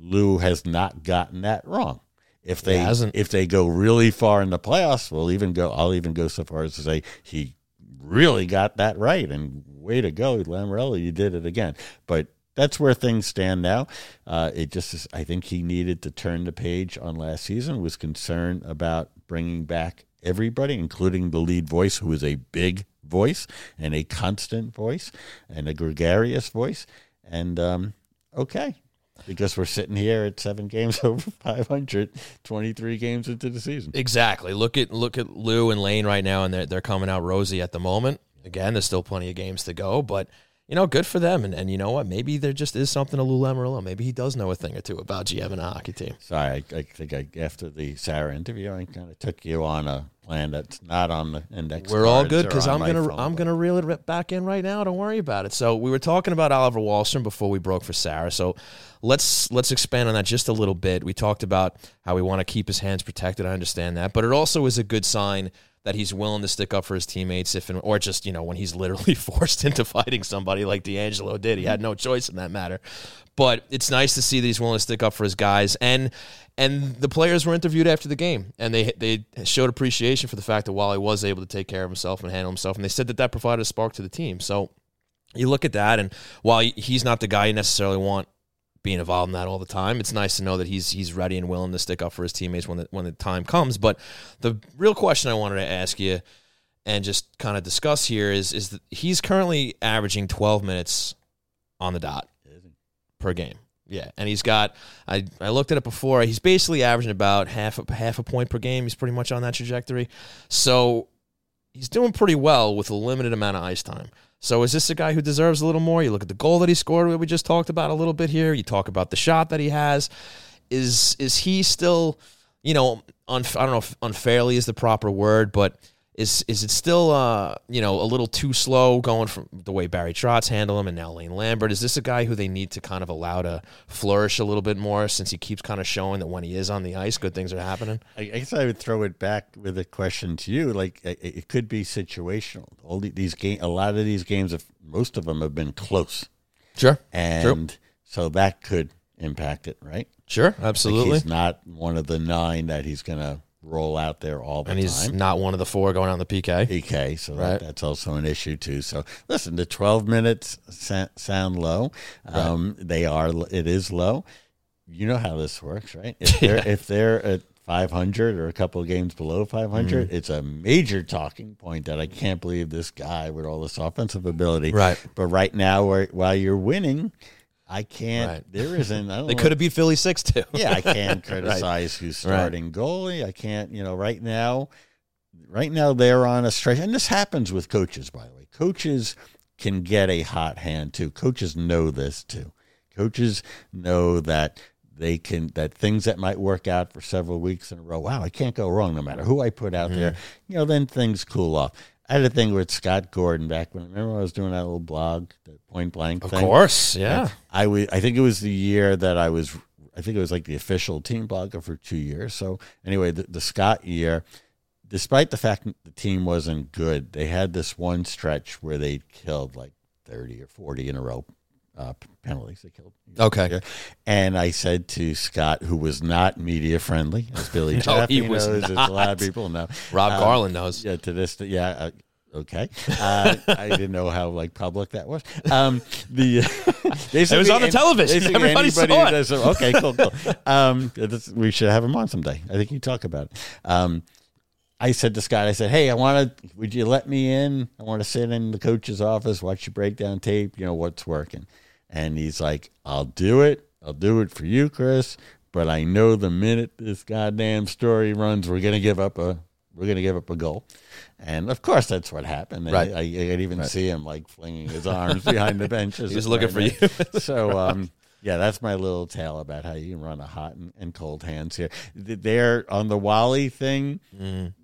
Lou has not gotten that wrong. If they hasn't. if they go really far in the playoffs, we'll even go. I'll even go so far as to say he really got that right. And way to go, Lamoriello, you did it again. But that's where things stand now. Uh, it just is, I think he needed to turn the page on last season. Was concerned about bringing back everybody, including the lead voice, who is a big voice and a constant voice and a gregarious voice. And um, okay, because we're sitting here at seven games over 500, 23 games into the season. Exactly. Look at look at Lou and Lane right now, and they're they're coming out rosy at the moment. Again, there's still plenty of games to go, but you know, good for them. And, and you know what? Maybe there just is something to Lou Lamoriello. Maybe he does know a thing or two about GM and a hockey team. Sorry, I, I think I, after the Sarah interview, I kind of took you on a plan that's not on the index. We're all good because I'm gonna phone, I'm but- gonna reel it back in right now. Don't worry about it. So we were talking about Oliver Wahlstrom before we broke for Sarah. So let's let's expand on that just a little bit. We talked about how we want to keep his hands protected. I understand that, but it also is a good sign that he's willing to stick up for his teammates if or just you know when he's literally forced into fighting somebody like DeAngelo did. He had no choice in that matter. But it's nice to see that he's willing to stick up for his guys and and the players were interviewed after the game and they they showed appreciation for the fact that Wally was able to take care of himself and handle himself and they said that that provided a spark to the team. So you look at that and while he's not the guy you necessarily want being involved in that all the time. It's nice to know that he's he's ready and willing to stick up for his teammates when the when the time comes. But the real question I wanted to ask you and just kind of discuss here is is that he's currently averaging 12 minutes on the dot per game. Yeah, and he's got I, I looked at it before. He's basically averaging about half a, half a point per game. He's pretty much on that trajectory. So he's doing pretty well with a limited amount of ice time. So is this a guy who deserves a little more? You look at the goal that he scored, that we just talked about a little bit here. You talk about the shot that he has. Is is he still, you know, unf- I don't know if unfairly is the proper word, but is is it still, uh, you know, a little too slow going from the way Barry Trotz handle him and now Lane Lambert? Is this a guy who they need to kind of allow to flourish a little bit more since he keeps kind of showing that when he is on the ice, good things are happening? I I guess I would throw it back with a question to you. Like it it could be situational. All these game, a lot of these games, have, most of them have been close, Sure, and so that could impact it, right? sure, Like absolutely. he's not one of the nine that he's going to roll out there all the and he's time. not one of the four going on the PK. PK, so Right. that, that's also an issue too. So listen, the 12 minutes sa- sound low. Um, They are. It is low. You know how this works, right? If they're Yeah. if they're at 500 or a couple of games below 500, Mm-hmm. it's a major talking point that I can't believe this guy with all this offensive ability. Right. But right now, while you're winning, I can't. Right. There isn't. I don't They could have beat Philly six two. yeah, I can't criticize who's starting goalie. I can't, you know, right now, right now they're on a stretch, and this happens with coaches. By the way, coaches can get a hot hand too. Coaches know this too. Coaches know that they can that things that might work out for several weeks in a row. Wow, I can't go wrong no matter who I put out mm-hmm. there. You know, then things cool off. I had a thing with Scott Gordon back when remember I was doing that little blog, the point blank Of thing. course, yeah. I think it was the year that I was. I think it was like the official team blogger for two years. So anyway, the, the Scott year, despite the fact that the team wasn't good, they had this one stretch where they killed like thirty or forty in a row uh, penalties. They killed. Okay. And I said to Scott, who was not media friendly, as Billy No, he was knows, as a lot of people know. Rob Um, Garland knows. Yeah, to this, yeah, uh, okay. Uh, I didn't know how like public that was. Um, the It was on the television. Everybody saw it. does- okay, cool, cool. Um, this- we should have him on someday. I think you talk about it. Um, I said to Scott, I said, "Hey, I want to. Would you let me in? I want to sit in the coach's office, watch you break down tape. You know what's working." And he's like, "I'll do it. I'll do it for you, Chris. But I know the minute this goddamn story runs, we're gonna give up a we're gonna give up a goal." And of course, that's what happened. And Right. I, I could even see him like flinging his arms behind the benches. He was looking for you. so um, yeah, that's my little tale about how you can run a hot and, and cold hands here. There on the Wally thing. Mm.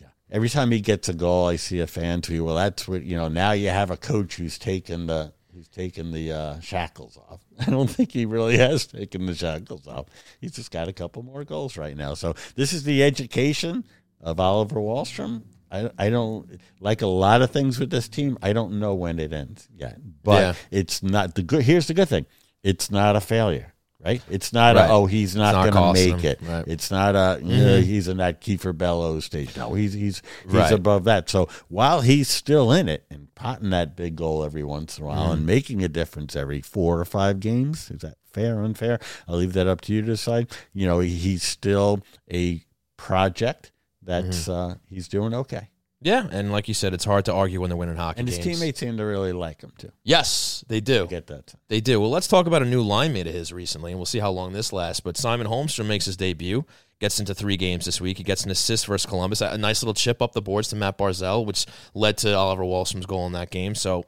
Yeah, every time he gets a goal, I see a fan tweet. Well, that's what you know. Now you have a coach who's taken the who's taken the uh, shackles off. I don't think he really has taken the shackles off. He's just got a couple more goals right now. So this is the education of Oliver Wahlstrom. I, I don't like a lot of things with this team. I don't know when it ends yet, but Yeah. it's not the good. Here's the good thing: it's not a failure, right? It's not Right. a oh he's not, not going to make it. Right. Mm-hmm. It's not a "Yeah, he's in that Kiefer Bellows stage. No, he's he's he's Right. above that. So while he's still in it and potting that big goal every once in a while Mm-hmm. and making a difference every four or five games, is that fair or unfair? I'll leave that up to you to decide. You know, he- he's still a project that's Mm-hmm. uh, he's doing okay. Yeah, and like you said, it's hard to argue when they're winning hockey And his games. teammates seem to really like him too. Yes, they do. I get that. They do. Well, let's talk about a new line mate of his recently, and we'll see how long this lasts. But Simon Holmstrom makes his debut, gets into three games this week. He gets an assist versus Columbus, a nice little chip up the boards to Matt Barzal, which led to Oliver Wahlstrom's goal in that game. So,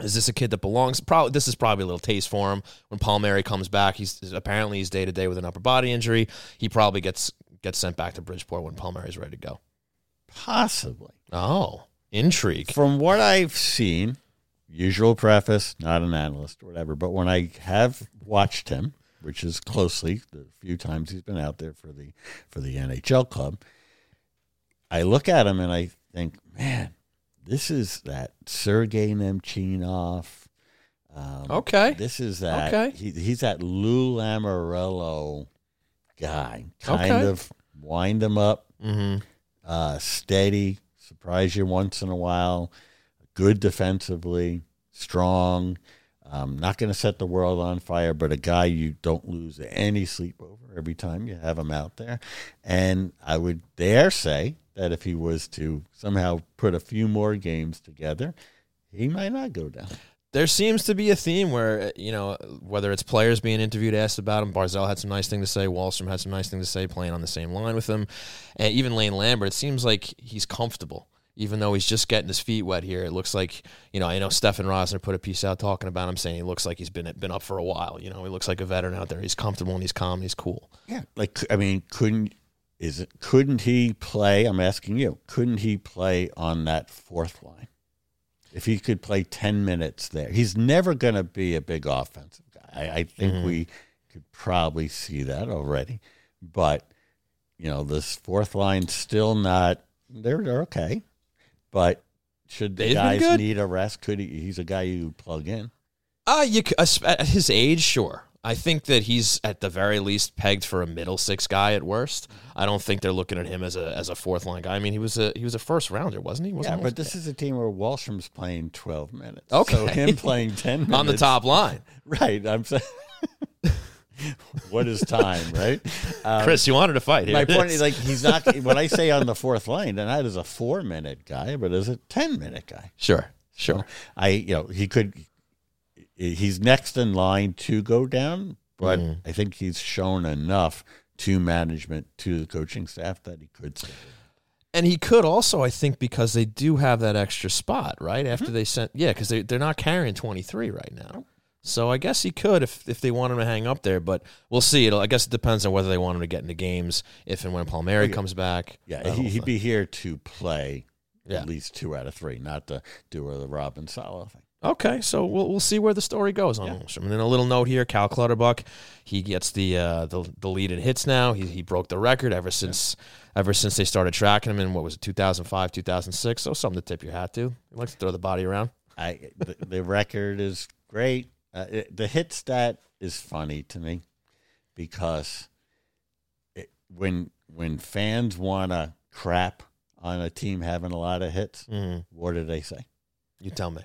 is this a kid that belongs? Probably. This is probably a little taste for him when Palmieri comes back. He's apparently he's day to day with an upper body injury. He probably gets gets sent back to Bridgeport when Palmieri's ready to go. Possibly. Oh, intrigue. From what I've seen, usual preface, not an analyst or whatever, but when I have watched him, which is closely the few times he's been out there for the for the NHL club, I look at him and I think, man, this is that Sergei Nemchinov. Um, Okay. This is that. Okay. He, he's that Lou Lamoriello guy. Kind Okay. of wind him up, Mm-hmm. Uh, steady, surprise you once in a while, good defensively, strong. Um, not going to set the world on fire, but a guy you don't lose any sleep over every time you have him out there. And I would dare say that if he was to somehow put a few more games together, he might not go down. There seems to be a theme where uh, you know whether it's players being interviewed asked about him barzal had some nice thing to say wahlstrom had some nice thing to say playing on the same line with him and even lane lambert it seems like he's comfortable even though he's just getting his feet wet here it looks like you know i know stefan rosner put a piece out talking about him saying he looks like he's been been up for a while you know he looks like a veteran out there he's comfortable and he's calm and he's cool Yeah, like I mean, couldn't is it? Couldn't he play? I'm asking you. Couldn't he play on that fourth line? If he could play ten minutes there, he's never going to be a big offensive guy. I, I think we could probably see that already. But you know, this fourth line's still not. They're they're okay, but should the They've guys need a rest? Could he? He's a guy you plug in. Uh, you as- at his age, sure. I think that he's at the very least pegged for a middle six guy at worst. I don't think they're looking at him as a as a fourth line guy. I mean, he was a he was a first rounder, wasn't he? Yeah, Wasn't but this is a team where Wahlstrom's playing twelve minutes. Okay. so him playing ten minutes on the top line. Right. I'm saying. what is time, right? Um, Chris, you wanted to fight. Here my point is. is like he's not. When I say on the fourth line, then that is a four minute guy, but is a ten minute guy. sure, sure. I, you know, he could. He's next in line to go down, but Mhm. I think he's shown enough to management to the coaching staff that he could. Stay. And he could also, I think, because they do have that extra spot, right? Mm-hmm. After they sent, yeah, because they they're not carrying twenty three right now. So I guess he could if if they want him to hang up there, but we'll see. It'll, I guess it depends on whether they want him to get into games if and when Palmieri comes back. Yeah, he he'd thing. be here to play Yeah. at least two out of three, not to do or the Robin Salo thing. Okay, so we'll we'll see where the story goes on Holmstrom. And then a little note here: Cal Clutterbuck, he gets the uh, the the lead in hits now. He he broke the record ever since ever since they started tracking him in what was it 2005 2006. So something to tip your hat to. He likes to throw the body around. I the, the record is great. Uh, it, the hit stat is funny to me because it, when when fans want to crap on a team having a lot of hits, Mm, what do they say? you tell me.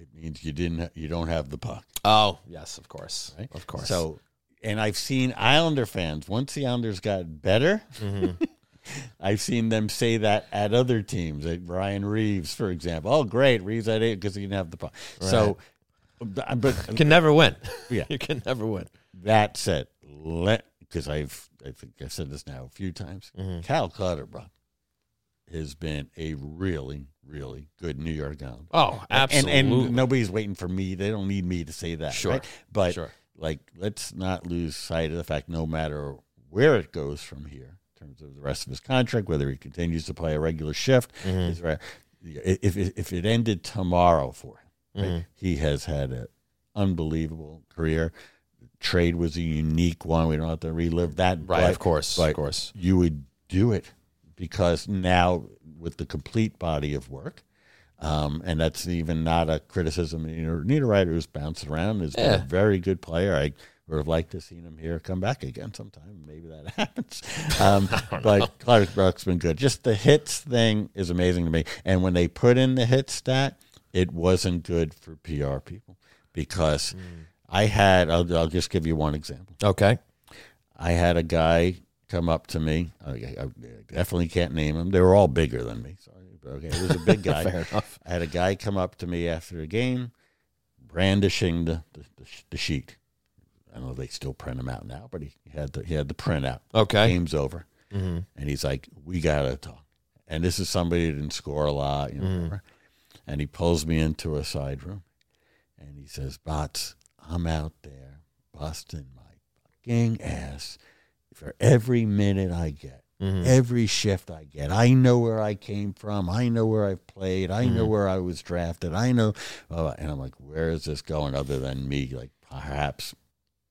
It means you didn't you don't have the puck. Oh yes, of course, Right? of course. So, and I've seen Islander fans once the Islanders got better. Mhm. I've seen them say that at other teams, at Ryan Reaves, for example. Oh, great, Reaves had eight because he didn't have the puck. So, but, but you can never win. Yeah. you can never win. That said, let because I've I think I've said this now a few times. Mhm. Cal Clutterbuck has been a really, really good New York Islander. Oh, absolutely. and nobody's waiting for me. They don't need me to say that. Sure. right? But Sure. like, let's not lose sight of the fact, no matter where it goes from here, in terms of the rest of his contract, whether he continues to play a regular shift, Mhm. his if if it ended tomorrow for him, right, Mhm. he has had an unbelievable career. Trade was a unique one. We don't have to relive that. right, but- of course, but of course. you would do it because now with the complete body of work, um, and that's even not a criticism. You know, Niederreiter who's bounced around is Yeah. a very good player. I would have liked to have seen him here come back again sometime. Maybe that happens. Um, but Clutterbuck's been good. Just the hits thing is amazing to me. And when they put in the hit stat, it wasn't good for PR people because I had. I'll, I'll just give you one example. Okay. I had a guy come up to me. I, I definitely can't name him. They were all bigger than me. Sorry, okay, it was a big guy. Fair enough. I had a guy come up to me after a game, brandishing the the, the, the sheet. I don't know if they still print them out now, but he had the he had the print out. Okay. Game's over, Mhm. and he's like, "We gotta talk." And this is somebody who didn't score a lot, you know. Mhm. And he pulls me into a side room, and he says, "Bots, I'm out there busting my fucking ass for every minute I get." Mhm. every shift I get. I know where I came from. I know where I've played. I know where I was drafted. I know. Uh, and I'm like, where is this going other than me, like perhaps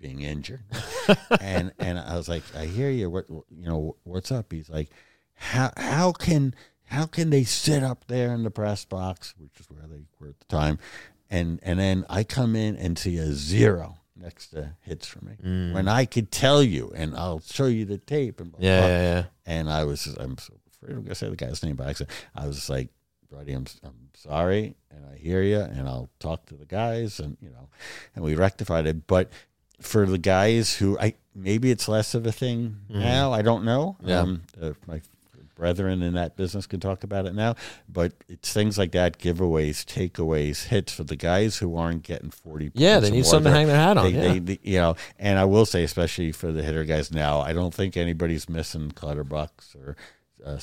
being injured? and and I was like, I hear you. What you know? What's up? He's like, how how can how can they sit up there in the press box, which is where they were at the time, and and then I come in and see a zero next to hits for me when I could tell you and I'll show you the tape and blah, Yeah, blah. yeah, yeah. And I was, just, I'm so afraid I'm going to say the guy's name by accident. I was just like, buddy, I'm, I'm sorry. And I hear you. And I'll talk to the guys and, you know, and we rectified it. But for the guys who I, maybe it's less of a thing now. I don't know. Yeah. Um, uh, my brethren in that business can talk about it now. But it's things like that, giveaways, takeaways, hits for the guys who aren't getting 40 Yeah, they need something to hang their hat on. they, yeah. they, they- you know, and I will say, especially for the hitter guys now, I don't think anybody's missing Clutterbucks or uh,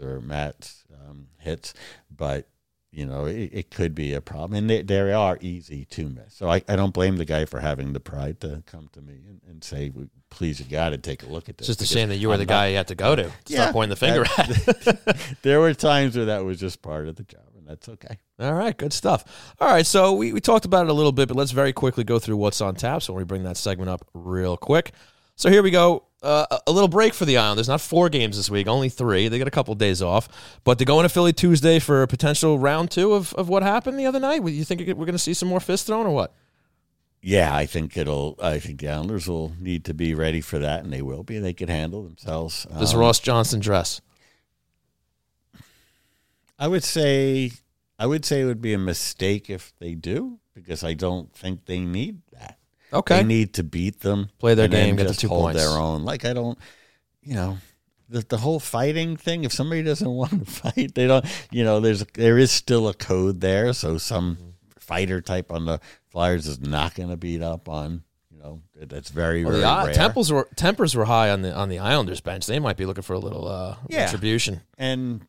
or Matt's um, hits, but you know, it, it could be a problem, and they, they are easy to miss. So I, I don't blame the guy for having the pride to come to me and, and say, "Please, you got to take a look at this." just a because shame that you were I'm the not- guy you had to go to. Stop Yeah, pointing the finger that- at. there were times where that was just part of the job, and that's okay. All right, good stuff. All right, so we, we talked about it a little bit, but let's very quickly go through what's on tap. So we bring that segment up real quick. So here we go. Uh, a- little break for the Islanders. Not four games this week, only three. They got a couple days off, but they're going to Philly Tuesday for a potential round two of, of what happened the other night. You think we're going to see some more fists thrown or what? Yeah, I think it'll. I think the Islanders will need to be ready for that, and they will be. They can handle themselves. Does Um, Ross Johnson dress? I would say, I would say it would be a mistake if they do, because I don't think they need that. Okay. They need to beat them, Play their game, get the two hold points. their own. Like I don't, you know, the the whole fighting thing. If somebody doesn't want to fight, they don't. You know, there's there is still a code there. So some fighter type on the Flyers is not going to beat up on. You know, that's very Well, very the tempers were tempers were high on the on the Islanders bench. They might be looking for a little uh, Yeah. retribution. and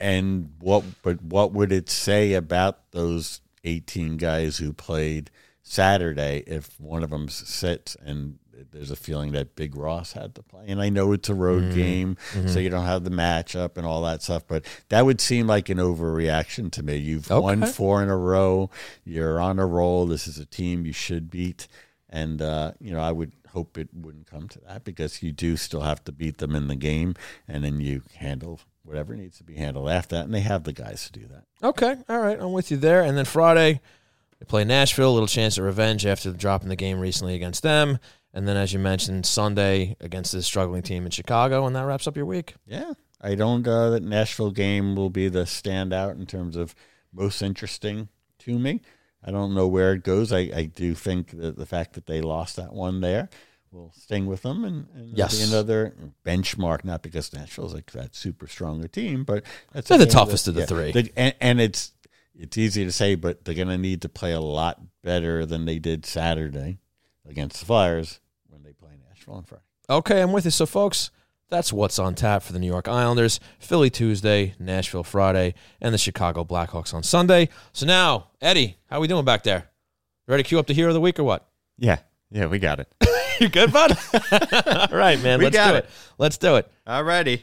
and what but what would it say about those 18 guys who played Saturday if one of them sits and there's a feeling that Big Ross had to play. And I know it's a road Mm-hmm. game so you don't have the matchup and all that stuff but that would seem like an overreaction to me. You've won four in a row. You're on a roll. This is a team you should beat. And uh, you know I would hope it wouldn't come to that because you do still have to beat them in the game, and then you handle whatever needs to be handled after that, and they have the guys to do that. Okay, all right, I'm with you there. And then Friday, they play Nashville, a little chance at revenge after dropping the game recently against them. And then, as you mentioned, Sunday against this struggling team in Chicago, and that wraps up your week. Yeah, I don't. Uh, that Nashville game will be the standout in terms of most interesting to me. I don't know where it goes. I, I do think that the fact that they lost that one there will sting with them and, and Yes. be another benchmark. Not because Nashville's like that super strong a team, but that's They're the toughest that- of the yeah, three. the- and, and it's it's easy to say, but they're going to need to play a lot better than they did Saturday against the Flyers when they play Nashville on Friday. Okay, I'm with you. So, folks, that's what's on tap for the New York Islanders. Philly Tuesday, Nashville Friday, and the Chicago Blackhawks on Sunday. So now, Eddie, how are we doing back there? Ready to cue up the hero of the week or what? Yeah, yeah, we got it. You good, bud? All right, man. We let's got do it. it. Let's do it. Alrighty.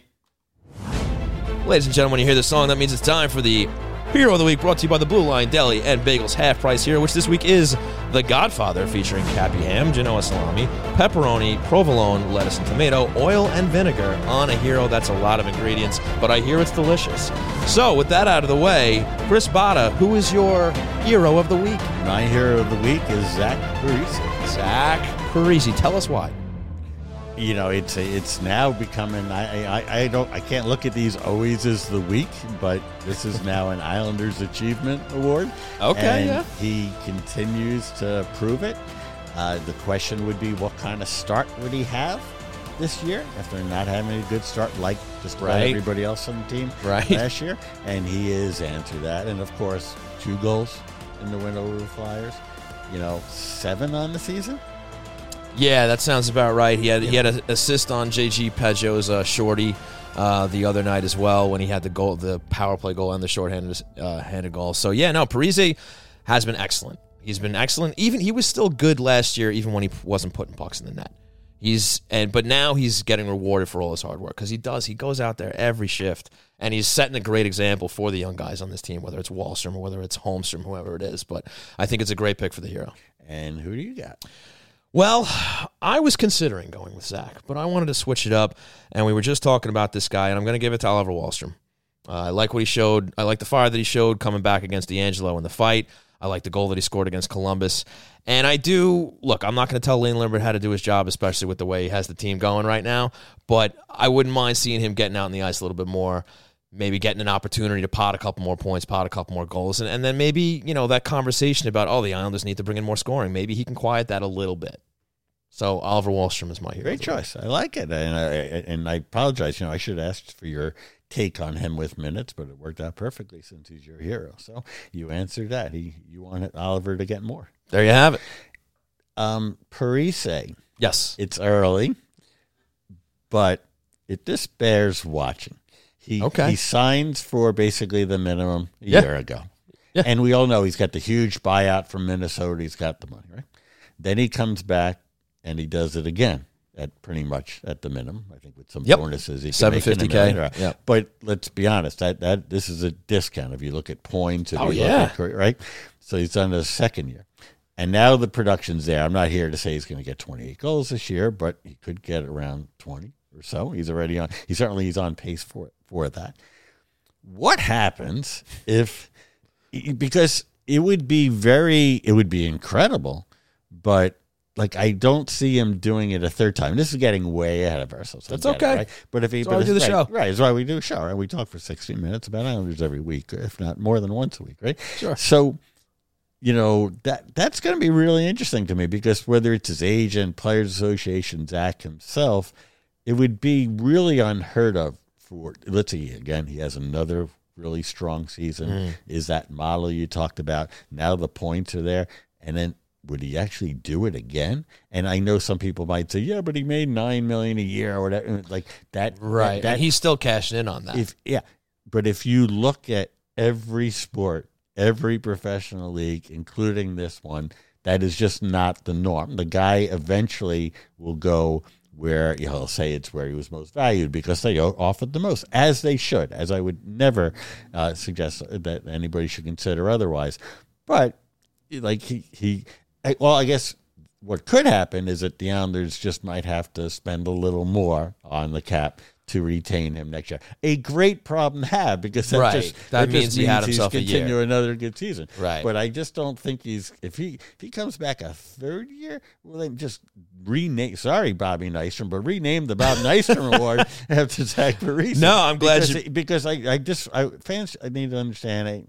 Ladies and gentlemen, when you hear this song, that means it's time for the Hero of the Week brought to you by the Blue Line Deli and Bagels Half Price Hero, which this week is The Godfather, featuring Cappy Ham, Genoa salami, pepperoni, provolone, lettuce and tomato, oil and vinegar on a hero. That's a lot of ingredients, but I hear it's delicious. So, with that out of the way, Chris Botta, who is your hero of the week? My hero of the week is Zach Parise. Zach Parise. Tell us why. You know, it's it's now becoming. I, I I don't. I can't look at these always as the week, but this is now an Islanders Achievement Award. Okay, and yeah. he continues to prove it. Uh, the question would be, what kind of start would he have this year after not having a good start, like just about Right. everybody else on the team Right. last year? And he is answered that, and of course, two goals in the win over the Flyers. You know, seven on the season. Yeah, that sounds about right. He had he had an assist on JG Pageau's uh, shorty uh, the other night as well when he had the goal, the power play goal and the shorthanded uh, handed goal. So yeah, no, Parise has been excellent. He's been excellent. Even he was still good last year, even when he wasn't putting pucks in the net. He's and but now he's getting rewarded for all his hard work because he does. He goes out there every shift and he's setting a great example for the young guys on this team, whether it's Wahlstrom or whether it's Holmstrom, whoever it is. But I think it's a great pick for the hero. And who do you got? Well, I was considering going with Zach, but I wanted to switch it up, and we were just talking about this guy, and I'm going to give it to Oliver Wahlstrom. Uh, I like what he showed. I like the fire that he showed coming back against DeAngelo in the fight. I like the goal that he scored against Columbus. And I do look, I'm not going to tell Lane Lambert how to do his job, especially with the way he has the team going right now. But I wouldn't mind seeing him getting out in the ice a little bit more, maybe getting an opportunity to pot a couple more points, pot a couple more goals. And, and then maybe, you know, that conversation about, oh, the Islanders need to bring in more scoring. Maybe he can quiet that a little bit. So Oliver Wahlstrom is my hero. Great of the week. choice. I like it, and I and I apologize. You know, I should have asked for your take on him with minutes, but it worked out perfectly since he's your hero. So you answered that. He you wanted Oliver to get more. There you have it. Um, Parise. Yes. It's early, but it just bears watching. He Okay. he signs for basically the minimum a Yeah. year ago. Yeah. And we all know he's got the huge buyout from Minnesota. He's got the money, right? Then he comes back and he does it again at pretty much at the minimum. I think with some Yep. bonuses, he can make it a 750K. million, right? Yep. But let's be honest, that that this is a discount if you look at points. If Oh, you look yeah. at right? So he's on his second year. And now the production's there. I'm not here to say he's going to get 28 goals this year, but he could get around 20 or so. He's already on. He certainly he's on pace for for that. What happens if? Because it would be very, it would be incredible, but like I don't see him doing it a third time. This is getting way ahead of ourselves. That's it, okay. right? But if he, but we do the right, show. right? That's why we do a show. Right? We talk for 60 minutes about Islanders every week, if not more than once a week, right? Sure. So you know that that's going to be really interesting to me because whether it's his agent, Players Association, Zach himself, it would be really unheard of for. Let's see again. He has another really strong season. Mm. Is that model you talked about? Now the points are there, and then would he actually do it again? And I know some people might say, "Yeah, but he made nine million a year or whatever." Like that, Right. That, and he's still cashing in on that. if yeah, but if you look at every sport, every professional league, including this one, that is just not the norm. The guy eventually will go where you know, he'll say it's where he was most valued because they offered the most, as they should. As I would never uh, suggest that anybody should consider otherwise, but like he he, well, I guess what could happen is that the Islanders just might have to spend a little more on the cap to retain him next year. A great problem to have because that Right. just That just means he had he's himself continue another good season. Right. But I just don't think he's if he if he comes back a third year, well then just rename sorry Bobby Nystrom, but rename the Bob Nystrom Award after Zach Parise. No, I'm glad because, you- because I, I just I, fans I need to understand I,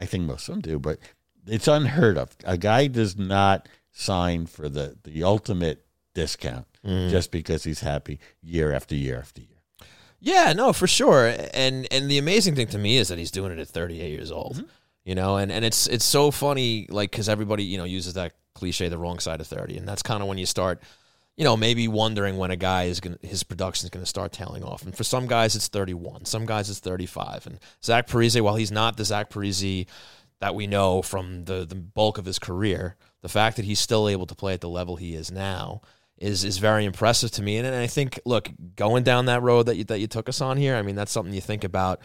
I think most of them do, but it's unheard of. A guy does not sign for the the ultimate discount Mm. just because he's happy year after year after year. Yeah, no, for sure. And and the amazing thing to me is that he's doing it at 38 years old. Mm-hmm. You know, and and it's it's so funny like cuz everybody, you know, uses that cliche the wrong side of 30 and that's kind of when you start you know, maybe wondering when a guy is going his production is going to start tailing off. And for some guys it's 31, some guys it's 35. And Zach Parise, while he's not the Zach Parise that we know from the the bulk of his career, the fact that he's still able to play at the level he is now is is very impressive to me. And, and I think, look, going down that road that you that you took us on here, I mean, that's something you think about.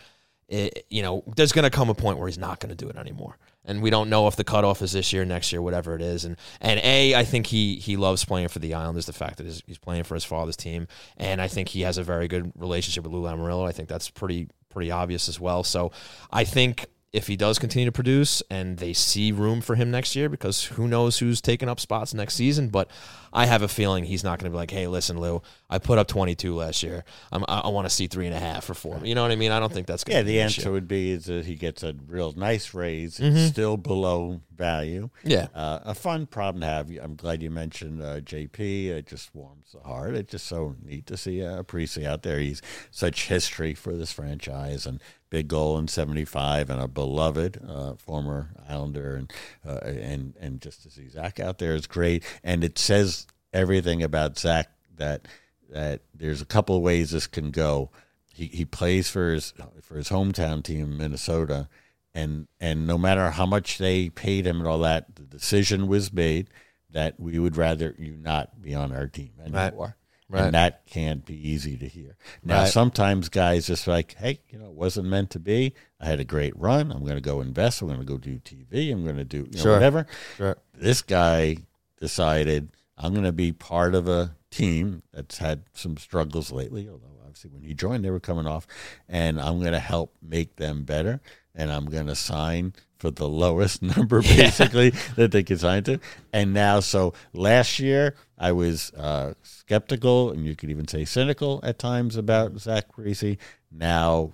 it, you know, there's going to come a point where he's not going to do it anymore. And we don't know if the cutoff is this year, next year, whatever it is. And and a, I think he he loves playing for the Islanders. The fact that he's, he's playing for his father's team, and I think he has a very good relationship with Lou Lamoriello. I think that's pretty pretty obvious as well. So I think if he does continue to produce and they see room for him next year, because who knows who's taking up spots next season. But I have a feeling he's not going to be like, hey, listen, Lou, I put up 22 last year. I'm, I, I want to see three and a half or four. You know what I mean? I don't think that's going Yeah, to be the an answer issue. would be is that he gets a real nice raise. It's still below value. Yeah. Uh, a fun problem to have. I'm glad you mentioned uh, JP. It just warms the heart. It's just so neat to see uh, Parise out there. He's such history for this franchise and big goal in '75 and a beloved uh, former Islander and uh, and and just to see Zach out there is great. And it says everything about Zach that that there's a couple of ways this can go. He he plays for his for his hometown team, Minnesota and and no matter how much they paid him and all that, the decision was made that we would rather you not be on our team anymore. Right. And that can't be easy to hear. Now, Right. sometimes guys just like, hey, you know, it wasn't meant to be. I had a great run. I'm going to go invest. I'm going to go do TV. I'm going to do you know, Sure. whatever. Sure. This guy decided I'm going to be part of a team that's had some struggles lately. Although obviously when he joined, they were coming off, and I'm going to help make them better. And I'm going to sign for the lowest number, basically, that they could sign to. And now, so last year, I was uh, skeptical, and you could even say cynical at times about Zach Parise. Now,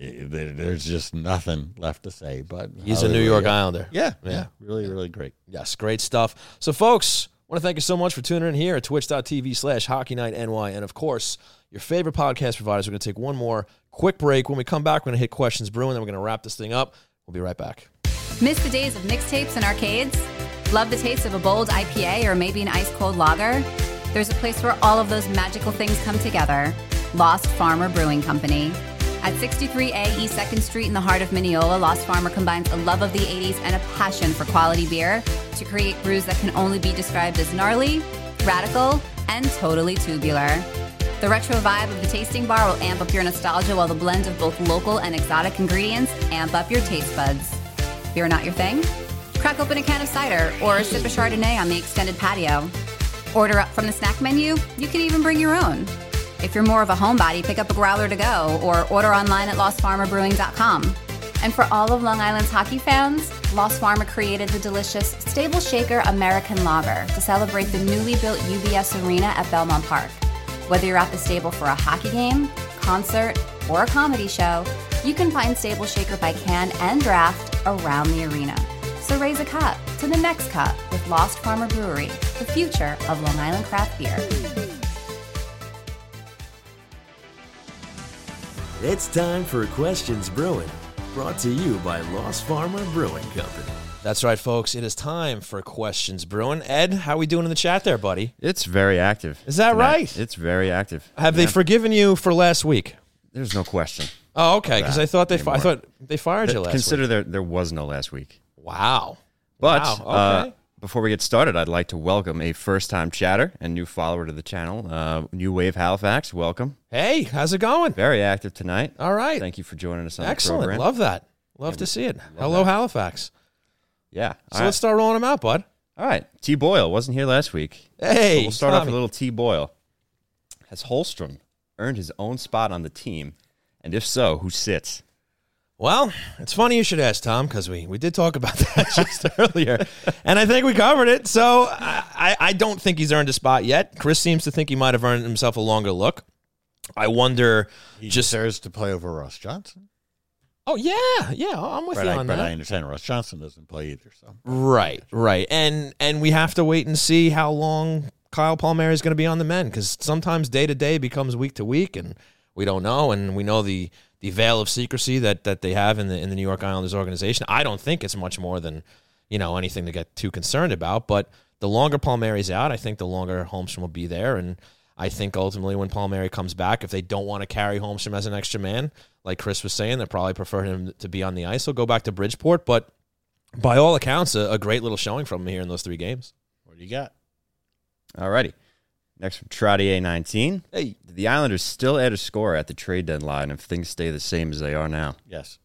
eh, there's just nothing left to say. But He's a New York Islander. Yeah, Yeah. yeah, really, really great. Yes, great stuff. So, folks, want to thank you so much for tuning in here at twitch.tv slash hockey night NY. And of course, your favorite podcast providers. We're going to take one more quick break. When we come back, we're going to hit questions brewing, then we're going to wrap this thing up. We'll be right back. Miss the days of mixtapes and arcades? Love the taste of a bold IPA or maybe an ice cold lager? There's a place where all of those magical things come together Lost Farmer Brewing Company. At 63A East 2nd Street in the heart of Mineola, Lost Farmer combines a love of the 80s and a passion for quality beer to create brews that can only be described as gnarly, radical, and totally tubular. The retro vibe of the tasting bar will amp up your nostalgia while the blend of both local and exotic ingredients amp up your taste buds. Beer not your thing? Crack open a can of cider or sip a Chardonnay on the extended patio. Order up from the snack menu. You can even bring your own. If you're more of a homebody, pick up a growler to go or order online at lostfarmerbrewing.com. And for all of Long Island's hockey fans, Lost Farmer created the delicious Stable Shaker American Lager to celebrate the newly built UBS Arena at Belmont Park. Whether you're at the stable for a hockey game, concert, or a comedy show, you can find Stable Shaker by can and draft around the arena. So raise a cup to the next cup with Lost Farmer Brewery, the future of Long Island craft beer. It's time for Questions Brewing, brought to you by Lost Farmer Brewing Company. That's right, folks. It is time for questions brewing. Ed, how we doing in the chat there, buddy? It's very active. Is that tonight. right? It's very active. Have they forgiven you for last week? There's no question. Oh, okay. Because I thought they, fi- I thought they fired you last Consider week. there there was no last week. Wow. But Wow, uh, okay. before we get started, I'd like to welcome a first time chatter and new follower to the channel, uh, New Wave Halifax. Welcome. Hey, how's it going? Very active tonight. All right. Thank you for joining us on Excellent. the program. Excellent. Love that. Love to see it. Hello, Halifax. Yeah. So All let's start rolling them out, bud. All right. T Boyle wasn't here last week. Hey, So we'll start off with a little T Boyle. Has Holmstrom earned his own spot on the team? And if so, who sits? Well, it's funny you should ask, Tom, because we, we did talk about that just earlier, and I think we covered it. So I, I I don't think he's earned a spot yet. Chris seems to think he might have earned himself a longer look. I wonder. He Just deserves to play over Ross Johnson. Oh yeah, yeah, I'm with But, you I, on but that. I understand Ross Johnson doesn't play either. So Right, right, and and we have to wait and see how long Kyle Palmieri is going to be on the men because sometimes day to day becomes week to week, and we don't know, and we know the the veil of secrecy that that they have in the in the New York Islanders organization. I don't think it's much more than you know anything to get too concerned about, but the longer Palmieri's out, I think the longer Holmstrom will be there, and I think ultimately when Paul Palmieri comes back, if they don't want to carry Holmstrom as an extra man, like Chris was saying, they probably prefer him to be on the ice. He'll go back to Bridgeport, but by all accounts, a, a great little showing from him here in those three games. what do you got? All righty. Next from Trottier 19. Hey. Did the Islanders still add a score at the trade deadline if things stay the same as they are now? Yes.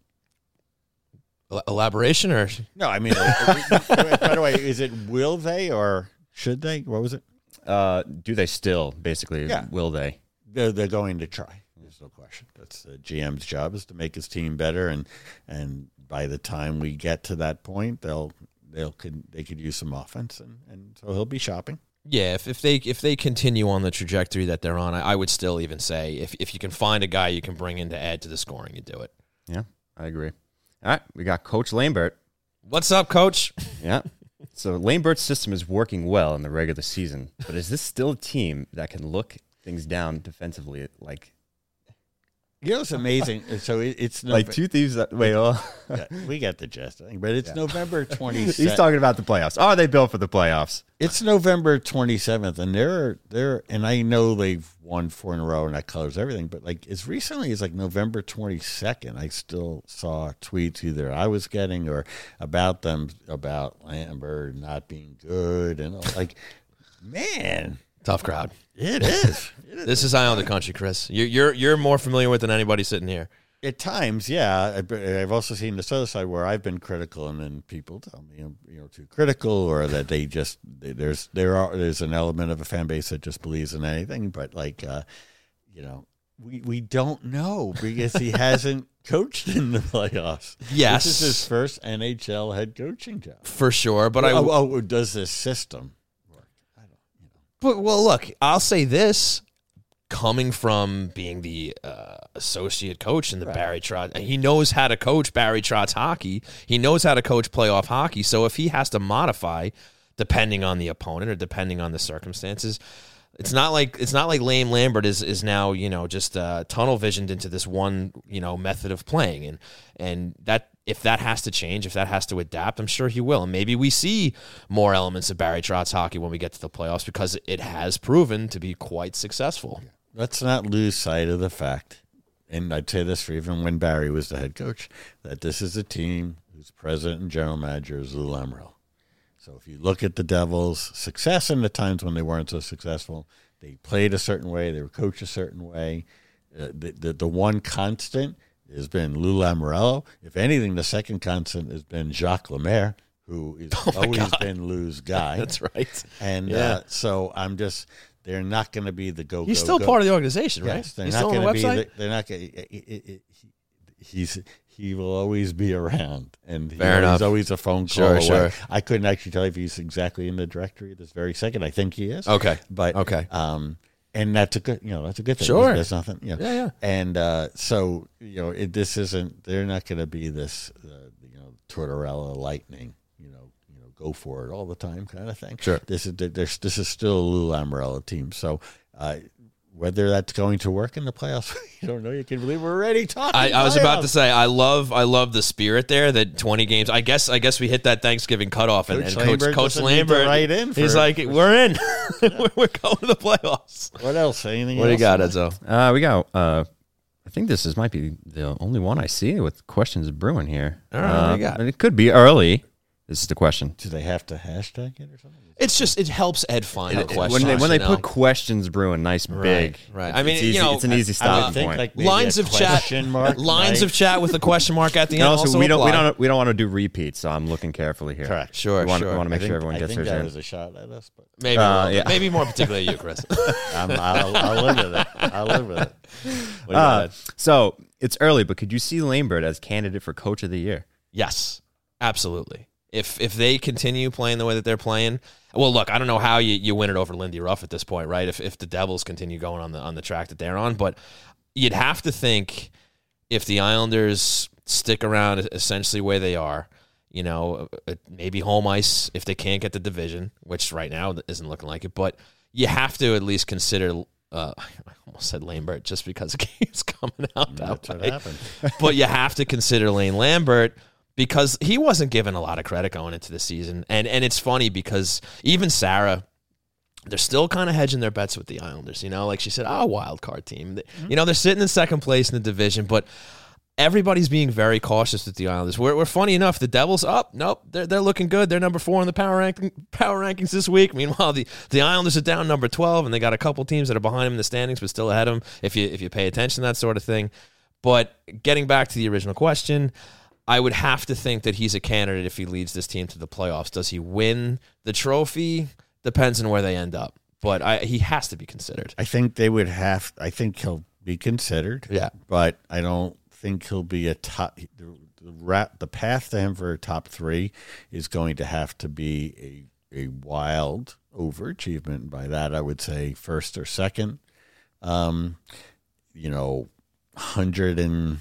El- Elaboration or No, I mean, uh, by the way, is it will they or should they? What was it? Uh, do they still, basically, Yeah. will they? They're, they're going to try. There's no question. That's the GM's job is to make his team better, and and by the time we get to that point, they'll they'll could they could use some offense, and and so he'll be shopping. Yeah, if, if they if they continue on the trajectory that they're on, I, I would still even say if, if you can find a guy you can bring in to add to the scoring, you do it. Yeah, I agree. All right, we got Coach Lambert. What's up, coach? Yeah. So Lambert's system is working well in the regular season, but is this still a team that can look things down defensively like You know, it's amazing. So it, it's like two thieves that wait, oh, yeah, we got the gist, I think, but it's November twenty. he's talking about the playoffs. Oh, they built for the playoffs. It's November 27th, and they're they're and I know they've won four in a row, and that colors everything. But like as recently as like November 22nd, I still saw tweets either I was getting or about them about Lambert not being good, and like, man, Tough crowd. It is. It is. This is Eye on the country, Chris. You're you're you're more familiar with than anybody sitting here. At times, yeah. I've also seen this other side where I've been critical, and then people tell me I'm you know too critical, or that they just there's there are there's an element of a fan base that just believes in anything. But like, uh, you know, we we don't know because he hasn't coached in the playoffs. Yes. this is his first NHL head coaching job. For sure, but I oh, oh, does this system work? I don't. You know. But well, look, I'll say this: coming from being the uh, associate coach in the Barry Trotz, he knows how to coach Barry Trotz hockey. He knows how to coach playoff hockey. So if he has to modify, depending on the opponent or depending on the circumstances. It's not like it's not like Lame Lambert is, is now you know just uh, tunnel visioned into this one you know method of playing and and that if that has to change if that has to adapt I'm sure he will and maybe we see more elements of Barry Trotz hockey when we get to the playoffs because it has proven to be quite successful. let's not lose sight of the fact, and I'd say this for even when Barry was the head coach, that this is a team whose president and general manager is Lou Lamoriello. So if you look at the Devils' success in the times when they weren't so successful, they played a certain way, they were coached a certain way. Uh, the, the the one constant has been Lou Lamoriello. If anything, the second constant has been Jacques Lemaire, who has always been Lou's guy. That's right. And Yeah. uh, so I'm just, they're not going to be the go. He's go, still go. part of the organization, right? Yes, they're He's not still on the going to be. The, they're not going. He's he will always be around, and he- he's always a phone call Sure, away. sure. I couldn't actually tell if he's exactly in the directory this very second. I think he is. Okay. but Okay. um, and that's a good, you know, that's a good thing. Sure. there's nothing, you know. Yeah, yeah. And uh, so you know, it, this isn't. They're not going to be this, uh, you know, Tortorella lightning. You know, you know, go for it all the time kind of thing. Sure. This is there's this is still a Lou Lamoriello team. So. Uh, whether that's going to work in the playoffs, you don't know. You can believe we're already talking. I, I was about to say I love I love the spirit there that 20 games. I guess I guess we hit that Thanksgiving cutoff and, Coach and Coach Lambert Coach doesn't need to Lambert write in he's for- like we're in. we're, we're going to the playoffs. What else? Anything? What do you got, Edzo? Uh, we got. Uh, I think this is might be the only one I see with questions brewing here. All right, what uh, do you got? and it could be early. This is the question. Do they have to hashtag it or something? It's just it helps Ed find the questions. when they, when they put questions brewing nice big, right. I mean, it's you easy, know, it's an easy I stopping would think point. like maybe lines a of chat, mark, lines might- of chat with the question mark at the and end. also, Also, we don't we don't we don't want to do repeats, so I'm looking carefully here. Correct. Sure, We want, sure. We want to make I sure everyone I gets think their that turn. was a shot at us, but maybe Uh, a yeah. maybe more particularly you, Chris. I'm, I'll, I'll live with it. I'll live with it. What you got, Uh, so it's early, but could you see Lambert as candidate for Coach of the Year? Yes, absolutely. If if they continue playing the way that they're playing, well, look, I don't know how you, you win it over Lindy Ruff at this point, right? If if the Devils continue going on the on the track that they're on, but you'd have to think if the Islanders stick around essentially where they are, you know, uh, maybe home ice if they can't get the division, which right now isn't looking like it, but you have to at least consider. Uh, I almost said Lambert just because the game's coming out that That's what way happened. but you have to consider Lane Lambert because he wasn't given a lot of credit going into the season. And and it's funny because even Sarah, they're still kind of hedging their bets with the Islanders. You know, like she said, oh, wild card team. Mm-hmm. You know, they're sitting in second place in the division, but everybody's being very cautious with the Islanders. We're, we're funny enough. The Devils up. Nope, they're, they're looking good. They're number four in the power ranking power rankings this week. Meanwhile, the, the Islanders are down number twelve, and they got a couple teams that are behind them in the standings, but still ahead of them. If you if you pay attention, that sort of thing. But getting back to the original question, I would have to think that he's a candidate if he leads this team to the playoffs. Does he win the trophy? Depends on where they end up. But I, he has to be considered. I think they would have. I think he'll be considered. Yeah. but I don't think he'll be a top. The, the, the path to him for a top three is going to have to be a a wild overachievement. By that, I would say first or second. Um, you know, hundred and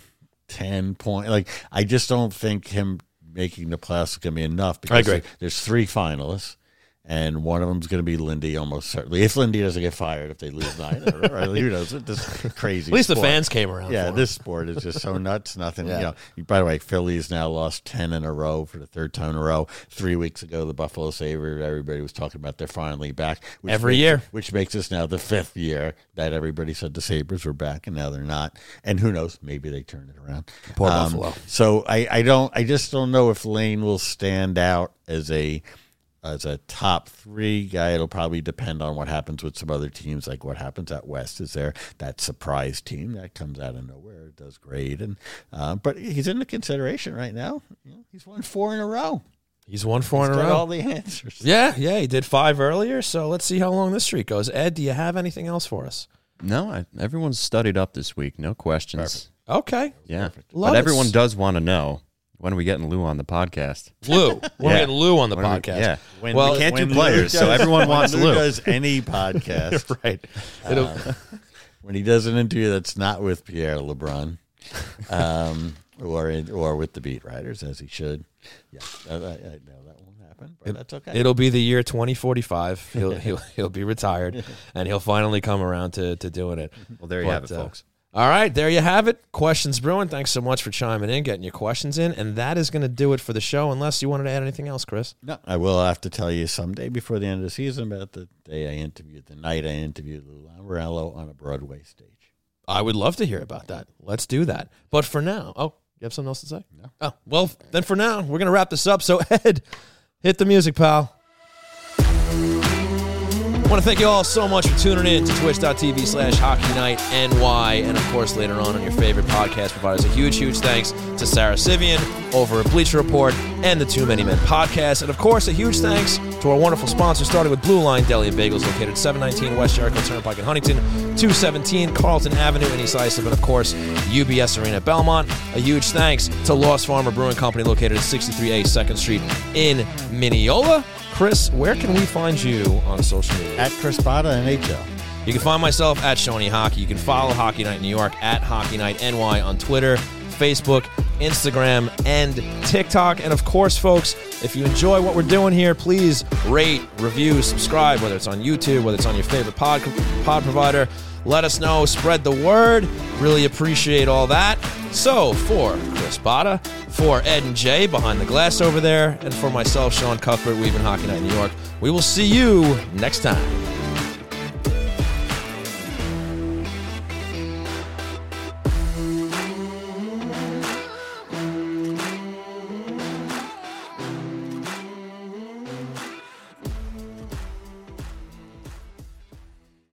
ten point. Like I just don't think him making the playoffs is going to be enough. Because agree. There's three finalists. And one of them's going to be Lindy, almost certainly. If Lindy doesn't get fired, if they lose nine, or, or who knows? This crazy. At least the fans came around. Yeah, for this sport is just so nuts. Nothing. Yeah. You know. By the way, Philly's now lost ten in a row for the third time in a row. Three weeks ago, the Buffalo Sabres. Everybody was talking about they're finally back. Which Every makes- year. which makes us now the fifth year that everybody said the Sabres were back, and now they're not. And who knows? Maybe they turn it around. Um, Buffalo. So I, I don't. I just don't know if Lane will stand out as a as a top three guy. It'll probably depend on what happens with some other teams, like what happens at West. Is there that surprise team that comes out of nowhere, does great, and uh, but he's in the consideration right now. You know, he's won four in a row. He's won four He's in a row. all the answers. Yeah, yeah, he did five earlier. So let's see how long this streak goes. Ed, do you have anything else for us? No, I, everyone's studied up this week. No questions. Okay, Yeah, Love but it. everyone does want to know when are we getting Lou on the podcast? Lou. We're Yeah. getting Lou on the When are we- podcast. yeah. When Well, we can't do when players, Lou so everyone when wants Lou Lou. does any podcast, right. It'll, uh, when he does an interview that's not with Pierre LeBrun, um, or in, or with the beat writers as he should. Yeah, I, I, I know that won't happen, but that's okay. it'll be the year 2045. He'll he'll he'll be retired, and he'll finally come around to to doing it. Well, there you But, have it, uh, folks. All right, there you have it. Questions brewing. Thanks so much for chiming in, getting your questions in, and that is going to do it for the show. Unless you wanted to add anything else, Chris. No, I will have to tell you someday before the end of the season about the day I interviewed, the night I interviewed Lou Lamoriello on a Broadway stage. I would love to hear about that. Let's do that. But for now, oh, you have something else to say? No. Oh, well, then for now, we're going to wrap this up. So, Ed, hit the music, pal. I want to thank you all so much for tuning in to twitch.tv slash hockey night NY. And of course, later on on your favorite podcast providers. A huge, huge thanks to Sarah Civian over at Bleacher Report and the Too Many Men podcast. And of course, a huge thanks to our wonderful sponsors, starting with Blue Line Deli and Bagels, located at 719 West Jericho Turnpike in Huntington, 217 Carlton Avenue in East Islip, and of course, UBS Arena Belmont. A huge thanks to Lost Farmer Brewing Company, located at 63A 2nd Street in Mineola. Chris, where can we find you on social media? At Chris Botta NHL. You can find myself at Shoney Hockey. You can follow Hockey Night New York at Hockey Night NY on Twitter, Facebook, Instagram, and TikTok. And of course, folks, if you enjoy what we're doing here, please rate, review, subscribe, whether it's on YouTube, whether it's on your favorite pod, pod provider. Let us know, spread the word. Really appreciate all that. So, for Chris Botta, for Ed and Jay behind the glass over there, and for myself, Sean Cuthbert, Weaving Hockey Night in New York, we will see you next time.